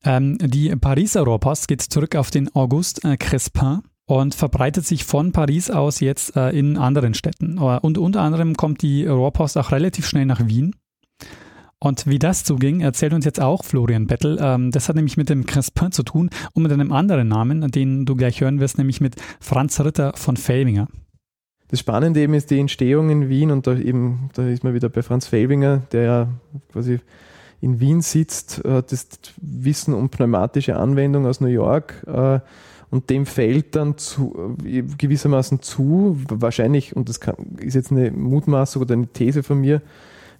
Ähm, die Pariser Rohrpost geht zurück auf den Auguste äh, Crespin und verbreitet sich von Paris aus jetzt äh, in anderen Städten. Und unter anderem kommt die Rohrpost auch relativ schnell nach Wien. Und wie das zuging, erzählt uns jetzt auch Florian Bettel. Ähm, das hat nämlich mit dem Crespin zu tun und mit einem anderen Namen, den du gleich hören wirst, nämlich mit Franz Ritter von Felbinger. Das Spannende eben ist die Entstehung in Wien und da eben, da ist man wieder bei Franz Felbinger, der ja quasi in Wien sitzt, hat das Wissen um pneumatische Anwendung aus New York äh, und dem fällt dann zu, gewissermaßen zu, wahrscheinlich, und das kann, ist jetzt eine Mutmaßung oder eine These von mir,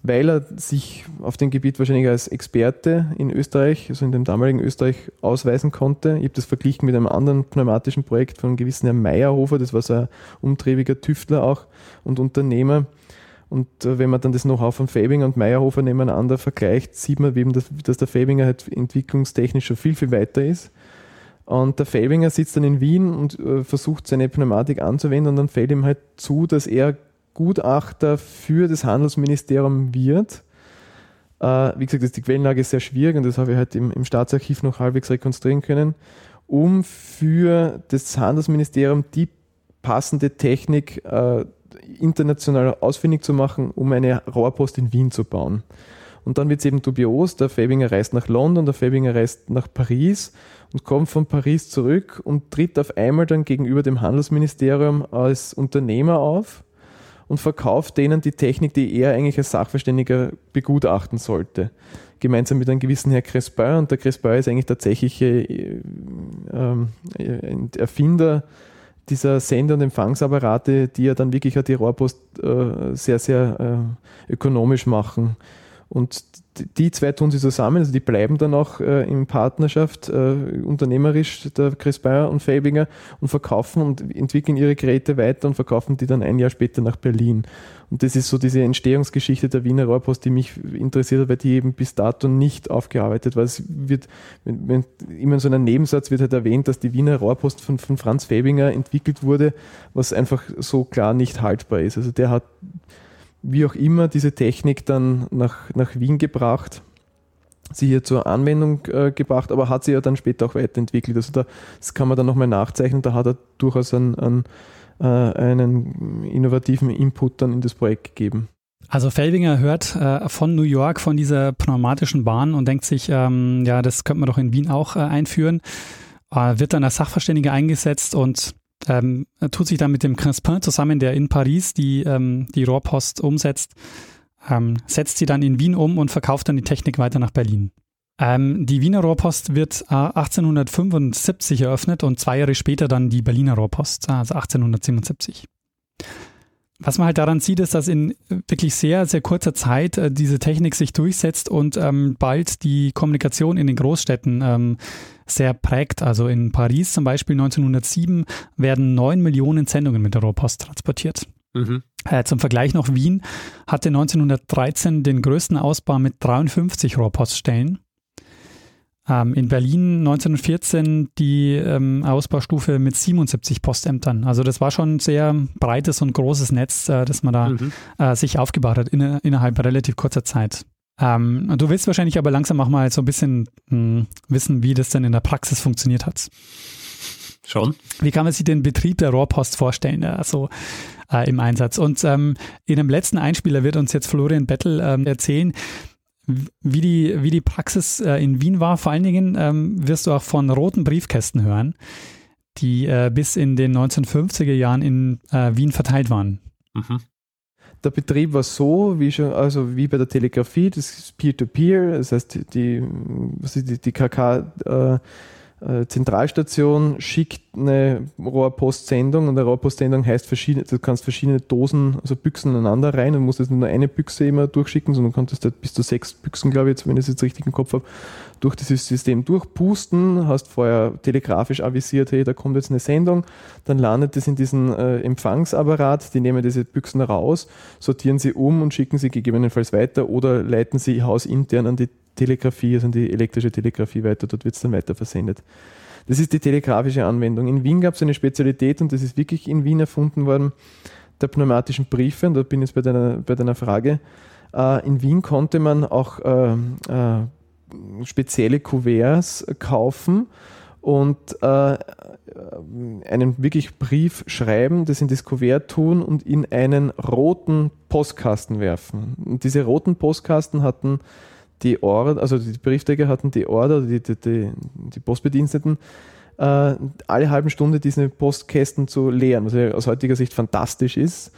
weil er sich auf dem Gebiet wahrscheinlich als Experte in Österreich, also in dem damaligen Österreich, ausweisen konnte. Ich habe das verglichen mit einem anderen pneumatischen Projekt von einem gewissen Herrn Meyerhofer, das war so ein umtriebiger Tüftler auch und Unternehmer. Und äh, wenn man dann das Know-how von Fabinger und Meyerhofer nebeneinander vergleicht, sieht man eben, dass, dass der Fabinger halt entwicklungstechnisch schon viel, viel weiter ist. Und der Fabinger sitzt dann in Wien und äh, versucht seine Pneumatik anzuwenden und dann fällt ihm halt zu, dass er Gutachter für das Handelsministerium wird. Äh, wie gesagt, die Quellenlage ist sehr schwierig und das habe ich halt im, im Staatsarchiv noch halbwegs rekonstruieren können, um für das Handelsministerium die passende Technik äh, international ausfindig zu machen, um eine Rohrpost in Wien zu bauen. Und dann wird es eben dubios, der Fabinger reist nach London, der Fabinger reist nach Paris und kommt von Paris zurück und tritt auf einmal dann gegenüber dem Handelsministerium als Unternehmer auf und verkauft denen die Technik, die er eigentlich als Sachverständiger begutachten sollte. Gemeinsam mit einem gewissen Herr Crespin und der Crespin ist eigentlich tatsächlich äh, äh, Erfinder dieser Sender- und Empfangsapparate, die ja dann wirklich die Rohrpost äh, sehr, sehr äh, ökonomisch machen. Und die zwei tun sie zusammen, also die bleiben dann auch äh, in Partnerschaft, äh, unternehmerisch, der Chris Bayer und Fabinger, und verkaufen und entwickeln ihre Geräte weiter und verkaufen die dann ein Jahr später nach Berlin. Und das ist so diese Entstehungsgeschichte der Wiener Rohrpost, die mich interessiert hat, weil die eben bis dato nicht aufgearbeitet war. Es wird, wenn, wenn, immer in so einem Nebensatz wird halt erwähnt, dass die Wiener Rohrpost von, von Franz Fabinger entwickelt wurde, was einfach so klar nicht haltbar ist. Also der hat wie auch immer diese Technik dann nach, nach Wien gebracht, sie hier zur Anwendung äh, gebracht, aber hat sie ja dann später auch weiterentwickelt. Also da, das kann man dann nochmal nachzeichnen, da hat er durchaus einen, einen, äh, einen innovativen Input dann in das Projekt gegeben. Also Felbinger hört äh, von New York, von dieser pneumatischen Bahn und denkt sich, ähm, ja, das könnte man doch in Wien auch äh, einführen. Äh, wird dann als Sachverständiger eingesetzt und ähm, tut sich dann mit dem Crespin zusammen, der in Paris die, ähm, die Rohrpost umsetzt, ähm, setzt sie dann in Wien um und verkauft dann die Technik weiter nach Berlin. Ähm, die Wiener Rohrpost wird äh, 1875 eröffnet und zwei Jahre später dann die Berliner Rohrpost, also 1877. Was man halt daran sieht, ist, dass in wirklich sehr, sehr kurzer Zeit äh, diese Technik sich durchsetzt und ähm, bald die Kommunikation in den Großstädten ähm, sehr prägt. Also in Paris zum Beispiel 1907 werden neun Millionen Sendungen mit der Rohrpost transportiert. Mhm. Äh, zum Vergleich noch Wien hatte 1913 den größten Ausbau mit 53 Rohrpoststellen. Ähm, in Berlin 1914 die ähm, Ausbaustufe mit 77 Postämtern. Also das war schon ein sehr breites und großes Netz, äh, das man da mhm. äh, sich aufgebaut hat in, innerhalb relativ kurzer Zeit. Ähm, du willst wahrscheinlich aber langsam auch mal so ein bisschen mh, hm, wissen, wie das denn in der Praxis funktioniert hat. Schon. Wie kann man sich den Betrieb der Rohrpost vorstellen, also äh, im Einsatz? Und ähm, in dem letzten Einspieler wird uns jetzt Florian Bettel ähm, erzählen, wie die, wie die Praxis äh, in Wien war. Vor allen Dingen ähm, wirst du auch von roten Briefkästen hören, die äh, bis in den 1950er Jahren in äh, Wien verteilt waren. Mhm der Betrieb war so, wie schon, also wie bei der Telegrafie, das ist Peer-to-Peer, -Peer, das heißt, die, die, die KK Zentralstation schickt eine Rohrpostsendung und eine Rohrpostsendung heißt verschiedene, du kannst verschiedene Dosen, also Büchsen aneinander rein und musst jetzt nur eine Büchse immer durchschicken, sondern du konntest halt bis zu sechs Büchsen, glaube ich, wenn ich es jetzt richtig im Kopf habe, durch dieses System durchpusten, hast vorher telegrafisch avisiert, hey, da kommt jetzt eine Sendung, dann landet es in diesen äh, Empfangsapparat, die nehmen diese Büchsen raus, sortieren sie um und schicken sie gegebenenfalls weiter oder leiten sie hausintern an die Telegrafie, also an die elektrische Telegrafie weiter, dort wird es dann weiter versendet. Das ist die telegrafische Anwendung. In Wien gab es eine Spezialität und das ist wirklich in Wien erfunden worden, der pneumatischen Briefe. Und da bin ich jetzt bei deiner, bei deiner Frage. Äh, in Wien konnte man auch äh, äh, spezielle Kuverts kaufen und äh, einen wirklich Brief schreiben, das in das Kuvert tun und in einen roten Postkasten werfen. Und diese roten Postkasten hatten die Order, also die Briefträger hatten die Order, die, die, die, die Postbediensteten, äh, alle halben Stunde diese Postkästen zu leeren, was ja aus heutiger Sicht fantastisch ist.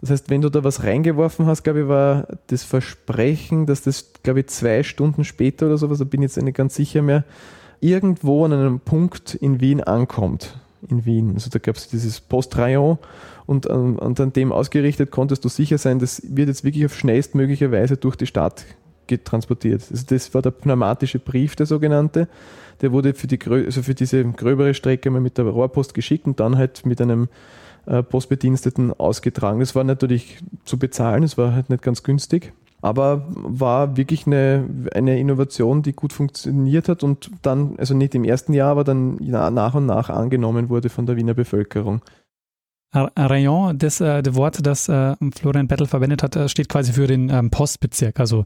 Das heißt, wenn du da was reingeworfen hast, glaube ich, war das Versprechen, dass das, glaube ich, zwei Stunden später oder sowas, da bin ich jetzt nicht ganz sicher mehr, irgendwo an einem Punkt in Wien ankommt. In Wien. Also da gab es dieses Postrayon und, ähm, und an dem ausgerichtet konntest du sicher sein, das wird jetzt wirklich auf schnellstmögliche Weise durch die Stadt transportiert. Also das war der pneumatische Brief, der sogenannte. Der wurde für, die, also für diese gröbere Strecke mal mit der Rohrpost geschickt und dann halt mit einem äh, Postbediensteten ausgetragen. Das war natürlich zu bezahlen, es war halt nicht ganz günstig, aber war wirklich eine, eine Innovation, die gut funktioniert hat und dann, also nicht im ersten Jahr, aber dann nach und nach angenommen wurde von der Wiener Bevölkerung. Rayon, das, äh, das Wort, das äh, Florian Bettel verwendet hat, äh, steht quasi für den ähm, Postbezirk, also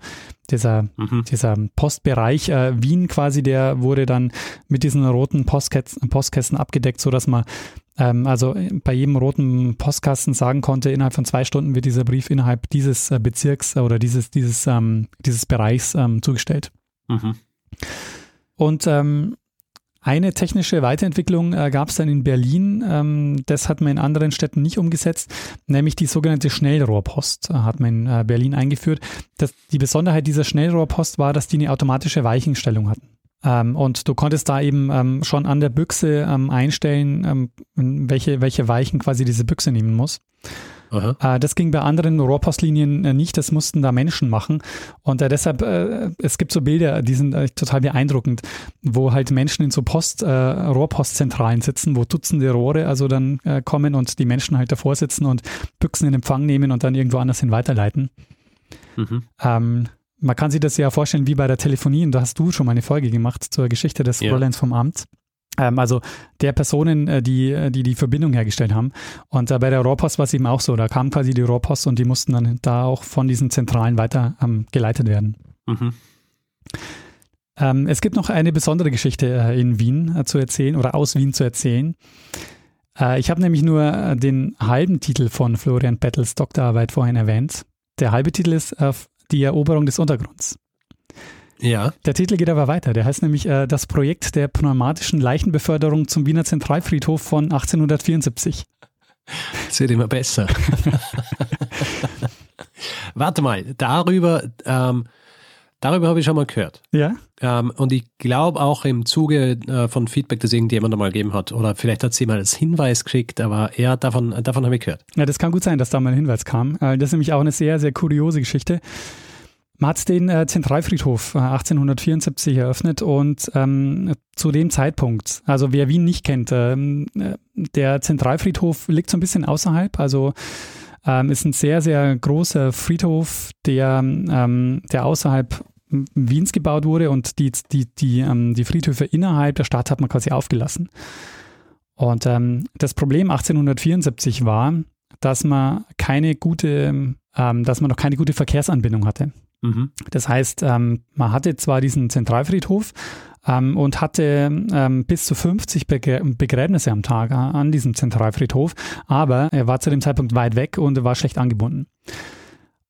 dieser, Mhm. dieser Postbereich äh, Wien quasi, der wurde dann mit diesen roten Postkästen, Postkästen abgedeckt, sodass man ähm, also bei jedem roten Postkasten sagen konnte, innerhalb von zwei Stunden wird dieser Brief innerhalb dieses äh, Bezirks oder dieses, dieses, ähm, dieses Bereichs ähm, zugestellt. Mhm. Und ähm, eine technische Weiterentwicklung äh, gab es dann in Berlin. Ähm, das hat man in anderen Städten nicht umgesetzt, nämlich die sogenannte Schnellrohrpost äh, hat man in äh, Berlin eingeführt. Das, die Besonderheit dieser Schnellrohrpost war, dass die eine automatische Weichenstellung hatten. Ähm, und du konntest da eben ähm, schon an der Büchse ähm, einstellen, ähm, welche, welche Weichen quasi diese Büchse nehmen muss. Aha. Äh, das ging bei anderen Rohrpostlinien äh, nicht, das mussten da Menschen machen. Und äh, deshalb, es gibt so Bilder, die sind total beeindruckend, wo halt Menschen in so Post, Rohrpostzentralen sitzen, wo Dutzende Rohre also dann kommen und die Menschen halt davor sitzen und Büchsen in Empfang nehmen und dann irgendwo anders hin weiterleiten. Mhm. Ähm, man kann sich das ja vorstellen wie bei der Telefonie, und da hast du schon mal eine Folge gemacht zur Geschichte des Ja. Fräuleins vom Amt. Ähm, also der Personen, äh, die, äh, die die Verbindung hergestellt haben. Und äh, bei der Rohrpost war es eben auch so. Da kam quasi die Rohrpost und die mussten dann da auch von diesen Zentralen weiter ähm, geleitet werden. Mhm. Ähm, es gibt noch eine besondere Geschichte äh, in Wien äh, zu erzählen oder aus Wien zu erzählen. Äh, ich habe nämlich nur den halben Titel von Florian Bettels Doktorarbeit vorhin erwähnt. Der halbe Titel ist Die Eroberung des Untergrunds. Ja. Der Titel geht aber weiter. Der heißt nämlich äh, Das Projekt der pneumatischen Leichenbeförderung zum Wiener Zentralfriedhof von 1874. Es (laughs) wird immer besser. (laughs) Warte mal, darüber, ähm, darüber habe ich schon mal gehört. Ja? Ähm, und ich glaube auch im Zuge äh, von Feedback, das irgendjemand einmal gegeben hat, oder vielleicht hat sie mal als Hinweis geschickt, aber ja, davon, davon habe ich gehört. Ja, das kann gut sein, dass da mal ein Hinweis kam. Äh, Das ist nämlich auch eine sehr, sehr kuriose Geschichte. Man hat den äh, Zentralfriedhof äh, 1874 eröffnet und ähm, zu dem Zeitpunkt, also wer Wien nicht kennt, ähm, äh, der Zentralfriedhof liegt so ein bisschen außerhalb, also ähm, ist ein sehr, sehr großer Friedhof, der, ähm, der außerhalb Wiens gebaut wurde und die, die, die, ähm, die Friedhöfe innerhalb der Stadt hat man quasi aufgelassen. Und ähm, das Problem 1874 war, dass man keine gute, dass man noch keine gute Verkehrsanbindung hatte. Mhm. Das heißt, ähm, man hatte zwar diesen Zentralfriedhof ähm, und hatte ähm, bis zu 50 Begrä Begräbnisse am Tag an diesem Zentralfriedhof, aber er war zu dem Zeitpunkt weit weg und war schlecht angebunden.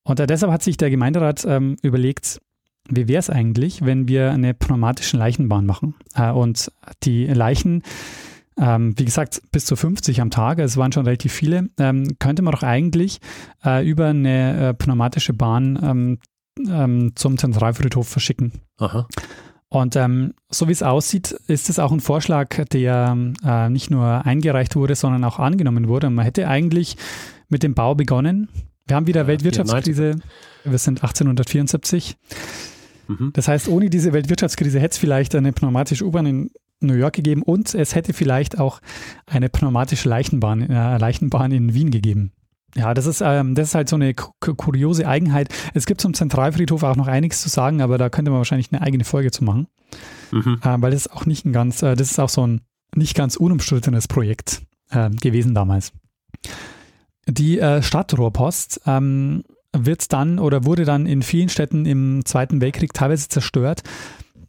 Und äh, deshalb hat sich der Gemeinderat ähm, überlegt, wie wäre es eigentlich, wenn wir eine pneumatische Leichenbahn machen äh, und die Leichen ähm, wie gesagt, bis zu 50 am Tag, es waren schon relativ viele, ähm, könnte man doch eigentlich äh, über eine äh, pneumatische Bahn ähm, ähm, zum Zentralfriedhof verschicken. Aha. Und ähm, so wie es aussieht, ist es auch ein Vorschlag, der äh, nicht nur eingereicht wurde, sondern auch angenommen wurde. Und man hätte eigentlich mit dem Bau begonnen. Wir haben wieder Ja, Weltwirtschaftskrise. Wir sind 1874. Mhm. Das heißt, ohne diese Weltwirtschaftskrise hätte es vielleicht eine pneumatische U-Bahn in New York gegeben und es hätte vielleicht auch eine pneumatische Leichenbahn, äh, Leichenbahn in Wien gegeben. Ja, das ist, ähm, das ist halt so eine ku- kuriose Eigenheit. Es gibt zum Zentralfriedhof auch noch einiges zu sagen, aber da könnte man wahrscheinlich eine eigene Folge zu machen, Mhm. äh, weil das ist auch nicht ein ganz, äh, das ist auch so ein nicht ganz unumstrittenes Projekt äh, gewesen damals. Die äh, Stadtrohrpost ähm, wird dann oder wurde dann in vielen Städten im Zweiten Weltkrieg teilweise zerstört.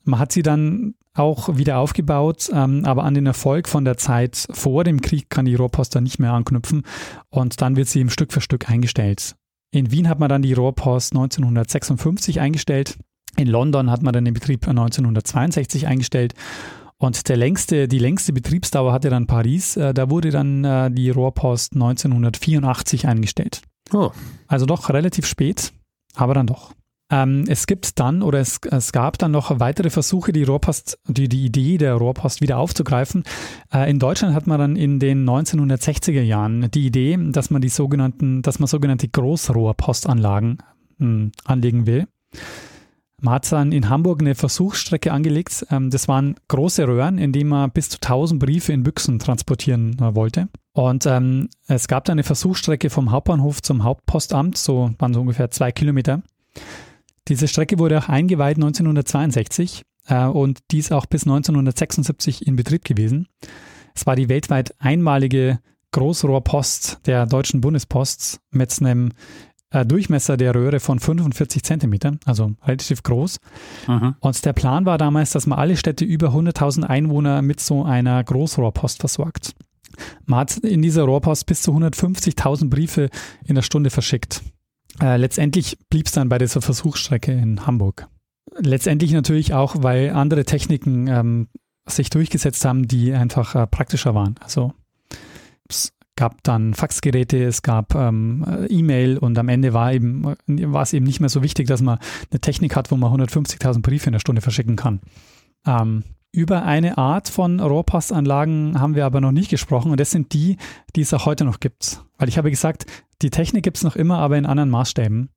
Man hat sie dann auch wieder aufgebaut, ähm, aber an den Erfolg von der Zeit vor dem Krieg kann die Rohrpost dann nicht mehr anknüpfen und dann wird sie im Stück für Stück eingestellt. In Wien hat man dann die Rohrpost 1956 eingestellt. In London hat man dann den Betrieb 1962 eingestellt. Und der längste, die längste Betriebsdauer hatte dann Paris. Äh, Da wurde dann äh, die Rohrpost 1984 eingestellt. Oh. Also doch relativ spät, aber dann doch. Ähm, es gibt dann oder es, es gab dann noch weitere Versuche, die Rohrpost, die, die Idee der Rohrpost wieder aufzugreifen. Äh, in Deutschland hat man dann in den 1960er Jahren die Idee, dass man die sogenannten, dass man sogenannte Großrohrpostanlagen mh, anlegen will. Man hat dann in Hamburg eine Versuchsstrecke angelegt. Ähm, das waren große Röhren, in denen man bis zu 1000 Briefe in Büchsen transportieren äh, wollte. Und ähm, es gab da eine Versuchsstrecke vom Hauptbahnhof zum Hauptpostamt, so waren so ungefähr zwei Kilometer. Diese Strecke wurde auch eingeweiht 1962 äh, und die ist auch bis 1976 in Betrieb gewesen. Es war die weltweit einmalige Großrohrpost der Deutschen Bundespost mit einem äh, Durchmesser der Röhre von 45 Zentimetern, also relativ groß. Mhm. Und der Plan war damals, dass man alle Städte über 100.000 Einwohner mit so einer Großrohrpost versorgt. Man hat in dieser Rohrpost bis zu 150.000 Briefe in der Stunde verschickt. Äh, letztendlich blieb es dann bei dieser Versuchsstrecke in Hamburg. Letztendlich natürlich auch, weil andere Techniken ähm, sich durchgesetzt haben, die einfach äh, praktischer waren. Also es gab dann Faxgeräte, es gab ähm, E-Mail und am Ende war, eben, war es eben nicht mehr so wichtig, dass man eine Technik hat, wo man 150.000 Briefe in der Stunde verschicken kann. Ähm, über eine Art von Rohrpostanlagen haben wir aber noch nicht gesprochen und das sind die, die es auch heute noch gibt. Weil ich habe gesagt, die Technik gibt es noch immer, aber in anderen Maßstäben.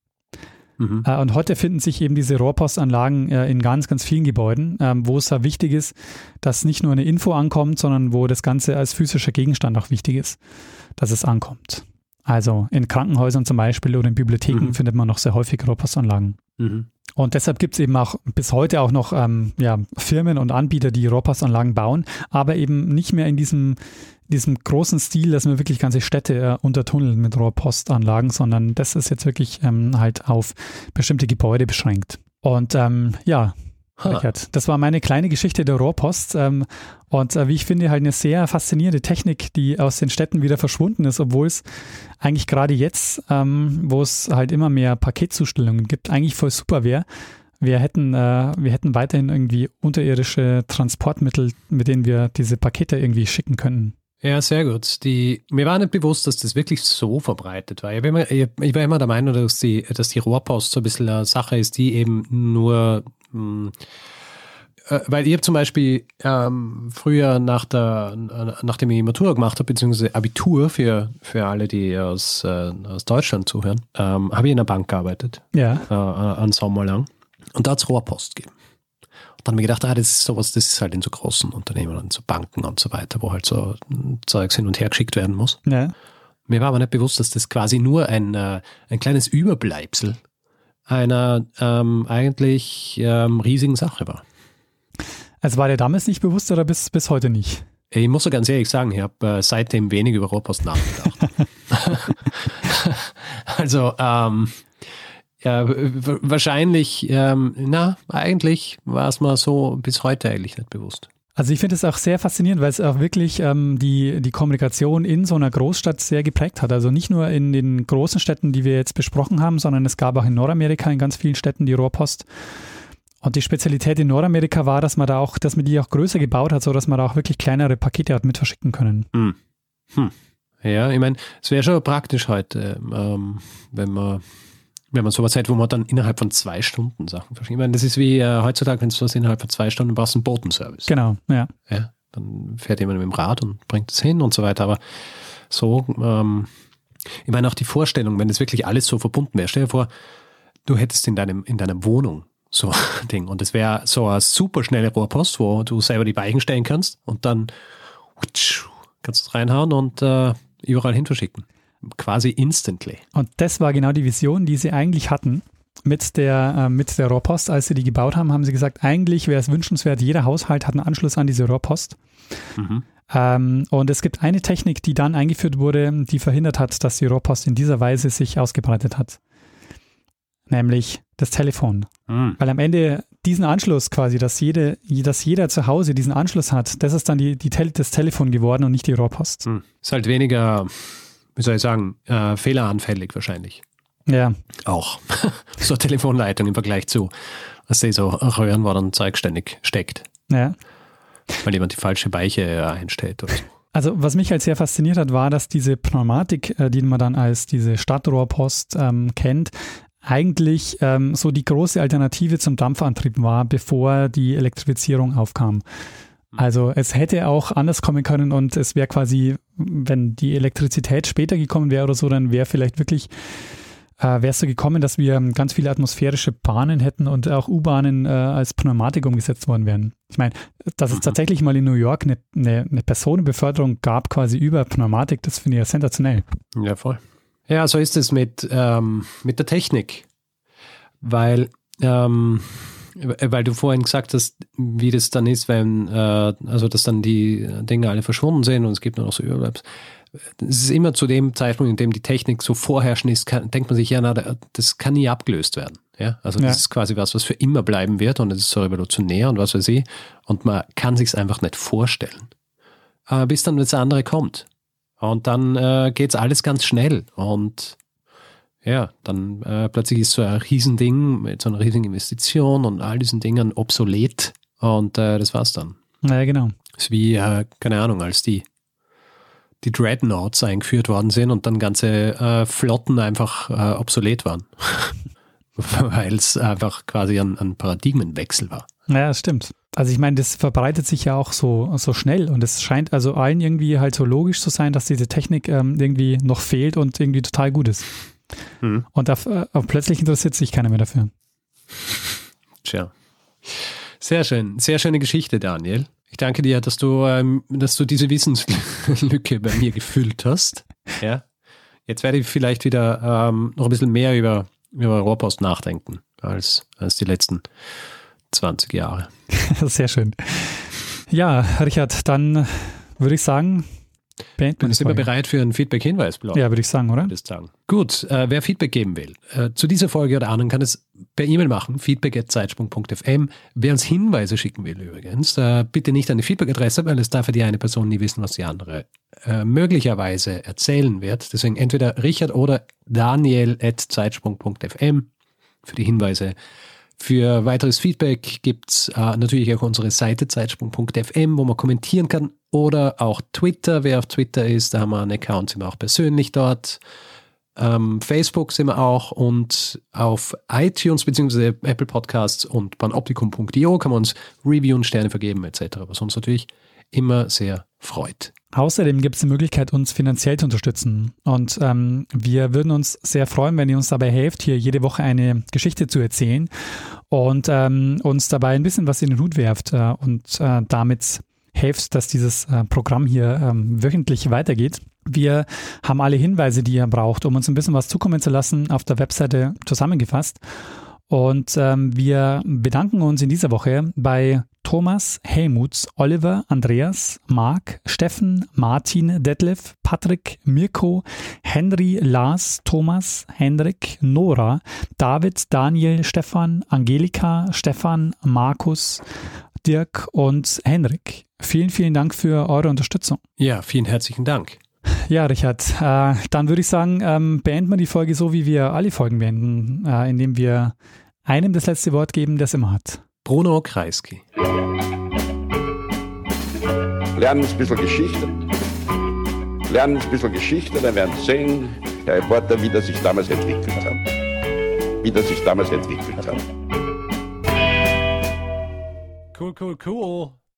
Mhm. Äh, Und heute finden sich eben diese Rohrpostanlagen äh, in ganz, ganz vielen Gebäuden, ähm, wo es ja wichtig ist, dass nicht nur eine Info ankommt, sondern wo das Ganze als physischer Gegenstand auch wichtig ist, dass es ankommt. Also in Krankenhäusern zum Beispiel oder in Bibliotheken Mhm. findet man noch sehr häufig Rohrpostanlagen. Mhm. Und deshalb gibt es eben auch bis heute auch noch ähm, ja, Firmen und Anbieter, die Rohrpostanlagen bauen, aber eben nicht mehr in diesem, diesem großen Stil, dass man wirklich ganze Städte äh, untertunneln mit Rohrpostanlagen, sondern das ist jetzt wirklich ähm, halt auf bestimmte Gebäude beschränkt. Und ähm, ja. Richard, das war meine kleine Geschichte der Rohrpost. Ähm, und äh, wie ich finde, halt eine sehr faszinierende Technik, die aus den Städten wieder verschwunden ist, obwohl es eigentlich gerade jetzt, ähm, wo es halt immer mehr Paketzustellungen gibt, eigentlich voll super wäre. Wir hätten, äh, wir hätten weiterhin irgendwie unterirdische Transportmittel, mit denen wir diese Pakete irgendwie schicken können. Ja, sehr gut. Die, mir war nicht bewusst, dass das wirklich so verbreitet war. Ich, immer, ich, ich war immer der Meinung, dass die, dass die Rohrpost so ein bisschen eine Sache ist, die eben nur, mh, äh, weil ich hab zum Beispiel ähm, früher nach der, nachdem ich Matura gemacht habe, beziehungsweise Abitur für, für alle, die aus, äh, aus Deutschland zuhören, ähm, habe ich in einer Bank gearbeitet, Ja, äh, einen Sommer lang. Und da hat es Rohrpost gegeben. Und dann habe ich gedacht, ah, das ist sowas, das ist halt in so großen Unternehmen und so Banken und so weiter, wo halt so Zeugs hin und her geschickt werden muss. ja. Mir war aber nicht bewusst, dass das quasi nur ein, äh, ein kleines Überbleibsel einer ähm, eigentlich ähm, riesigen Sache war. Also war dir damals nicht bewusst oder bis, bis heute nicht? Ich muss so ganz ehrlich sagen, ich habe äh, seitdem wenig über Rohrpost nachgedacht. (laughs) also, ähm, ja, wahrscheinlich, ähm, na, eigentlich war es mir so bis heute eigentlich nicht bewusst. Also ich finde es auch sehr faszinierend, weil es auch wirklich ähm, die, die Kommunikation in so einer Großstadt sehr geprägt hat. Also nicht nur in den großen Städten, die wir jetzt besprochen haben, sondern es gab auch in Nordamerika in ganz vielen Städten die Rohrpost. Und die Spezialität in Nordamerika war, dass man da auch, dass man die auch größer gebaut hat, so dass man da auch wirklich kleinere Pakete hat mit verschicken können. Ja, ich meine, es wäre schon praktisch heute, ähm, wenn man wenn man sowas hat, wo man dann innerhalb von zwei Stunden Sachen verschickt. Ich meine, das ist wie äh, heutzutage, wenn du was innerhalb von zwei Stunden brauchst, einen Botenservice. Genau, ja. Ja, dann fährt jemand mit dem Rad und bringt es hin und so weiter. Aber so, ähm, ich meine auch die Vorstellung, wenn das wirklich alles so verbunden wäre. Stell dir vor, du hättest in deinem, in deiner Wohnung so (laughs) ein Ding und es wäre so eine super schnelle Rohrpost, wo du selber die Weichen stellen kannst und dann kannst du es reinhauen und äh, überall hin verschicken. Quasi instantly. Und das war genau die Vision, die sie eigentlich hatten mit der, äh, mit der Rohrpost. Als sie die gebaut haben, haben sie gesagt, eigentlich wäre es wünschenswert, jeder Haushalt hat einen Anschluss an diese Rohrpost. Mhm. Ähm, und es gibt eine Technik, die dann eingeführt wurde, die verhindert hat, dass die Rohrpost in dieser Weise sich ausgebreitet hat. Nämlich das Telefon. Mhm. Weil am Ende diesen Anschluss quasi, dass, jede, dass jeder zu Hause diesen Anschluss hat, das ist dann die, die Tel das Telefon geworden und nicht die Rohrpost. Mhm. Ist halt weniger, wie soll ich sagen, äh, fehleranfällig wahrscheinlich. Ja, Auch. (laughs) so Telefonleitung im Vergleich zu, was sie so Röhren, wo dann Zeug ständig steckt, ja. weil jemand die falsche Weiche äh, einstellt oder so. Also was mich halt sehr fasziniert hat, war, dass diese Pneumatik, äh, die man dann als diese Stadtrohrpost ähm, kennt, eigentlich ähm, so die große Alternative zum Dampfantrieb war, bevor die Elektrifizierung aufkam. Also es hätte auch anders kommen können und es wäre quasi, wenn die Elektrizität später gekommen wäre oder so, dann wäre vielleicht wirklich äh, wäre es so gekommen, dass wir ganz viele atmosphärische Bahnen hätten und auch U-Bahnen äh, als Pneumatik umgesetzt worden wären. Ich meine, dass es tatsächlich mal in New York eine, eine, eine Personenbeförderung gab, quasi über Pneumatik, das finde ich ja sensationell. Ja, voll. Ja, so ist es mit, ähm, mit der Technik. Weil ähm, Weil du vorhin gesagt hast, wie das dann ist, wenn, äh, also dass dann die Dinge alle verschwunden sind und es gibt nur noch so Überbleibs. Es ist immer zu dem Zeitpunkt, in dem die Technik so vorherrschend ist, kann, denkt man sich, ja, na, das kann nie abgelöst werden. Ja, also das Ja. ist quasi was, was für immer bleiben wird und es ist so revolutionär und was weiß ich. Und man kann sich einfach nicht vorstellen. Äh, bis dann das andere kommt. Und dann äh, geht es alles ganz schnell. Und ja, dann äh, plötzlich ist so ein Riesending mit so einer riesigen Investition und all diesen Dingen obsolet. Und äh, das war's dann. Naja, genau. Das ist wie, äh, keine Ahnung, als die, die Dreadnoughts eingeführt worden sind und dann ganze äh, Flotten einfach äh, obsolet waren. (laughs) Weil es einfach quasi ein, ein Paradigmenwechsel war. Naja, das stimmt. Also ich meine, das verbreitet sich ja auch so, so schnell und es scheint also allen irgendwie halt so logisch zu sein, dass diese Technik ähm, irgendwie noch fehlt und irgendwie total gut ist. Mhm. Und da, äh, plötzlich interessiert sich keiner mehr dafür. Tja. Sehr schön. Sehr schöne Geschichte, Daniel. Ich danke dir, dass du, ähm, dass du diese Wissenslücke bei mir gefüllt hast. (laughs) Ja. Jetzt werde ich vielleicht wieder ähm, noch ein bisschen mehr über, über Rohrpost nachdenken als, als die letzten 20 Jahre. (laughs) Sehr schön. Ja, Richard, dann würde ich sagen, beenden wir sind wir bereit für einen Feedback-Hinweisblock? Ja, würde ich sagen, oder? würdest sagen. Gut, äh, wer Feedback geben will, äh, zu dieser Folge oder anderen kann es per E-Mail machen, feedback.zeitsprung.fm. Wer uns Hinweise schicken will übrigens, äh, bitte nicht an die Feedback-Adresse, weil es darf ja die eine Person nie wissen, was die andere äh, möglicherweise erzählen wird. Deswegen entweder Richard oder daniel.zeitsprung.fm für die Hinweise. Für weiteres Feedback gibt es äh, natürlich auch unsere Seite zeitsprung.fm, wo man kommentieren kann. Oder auch Twitter. Wer auf Twitter ist, da haben wir einen Account, sind wir auch persönlich dort. Ähm, Facebook sind wir auch und auf iTunes bzw. Apple Podcasts und panoptikum.io kann man uns reviewen, Sterne vergeben etc., was uns natürlich immer sehr freut. Außerdem gibt es die Möglichkeit, uns finanziell zu unterstützen. Und ähm, wir würden uns sehr freuen, wenn ihr uns dabei helft, hier jede Woche eine Geschichte zu erzählen und ähm, uns dabei ein bisschen was in den Hut werft äh, und äh, damit helft, dass dieses äh, Programm hier ähm, wöchentlich weitergeht. Wir haben alle Hinweise, die ihr braucht, um uns ein bisschen was zukommen zu lassen, auf der Webseite zusammengefasst. Und ähm, wir bedanken uns in dieser Woche bei Thomas, Helmuts, Oliver, Andreas, Marc, Steffen, Martin, Detlef, Patrick, Mirko, Henry, Lars, Thomas, Hendrik, Nora, David, Daniel, Stefan, Angelika, Stefan, Markus, Dirk und Henrik. Vielen, vielen Dank für eure Unterstützung. Ja, vielen herzlichen Dank. Ja, Richard, äh, dann würde ich sagen, ähm, beenden wir die Folge so, wie wir alle Folgen beenden, äh, indem wir einem das letzte Wort geben, es immer hat. Bruno Kreisky. Lernen ein bisschen Geschichte. Lernen ein bisschen Geschichte, dann werden Sie sehen, der Reporter, wie das sich damals entwickelt hat. Wie das sich damals entwickelt hat. Cool, cool, cool.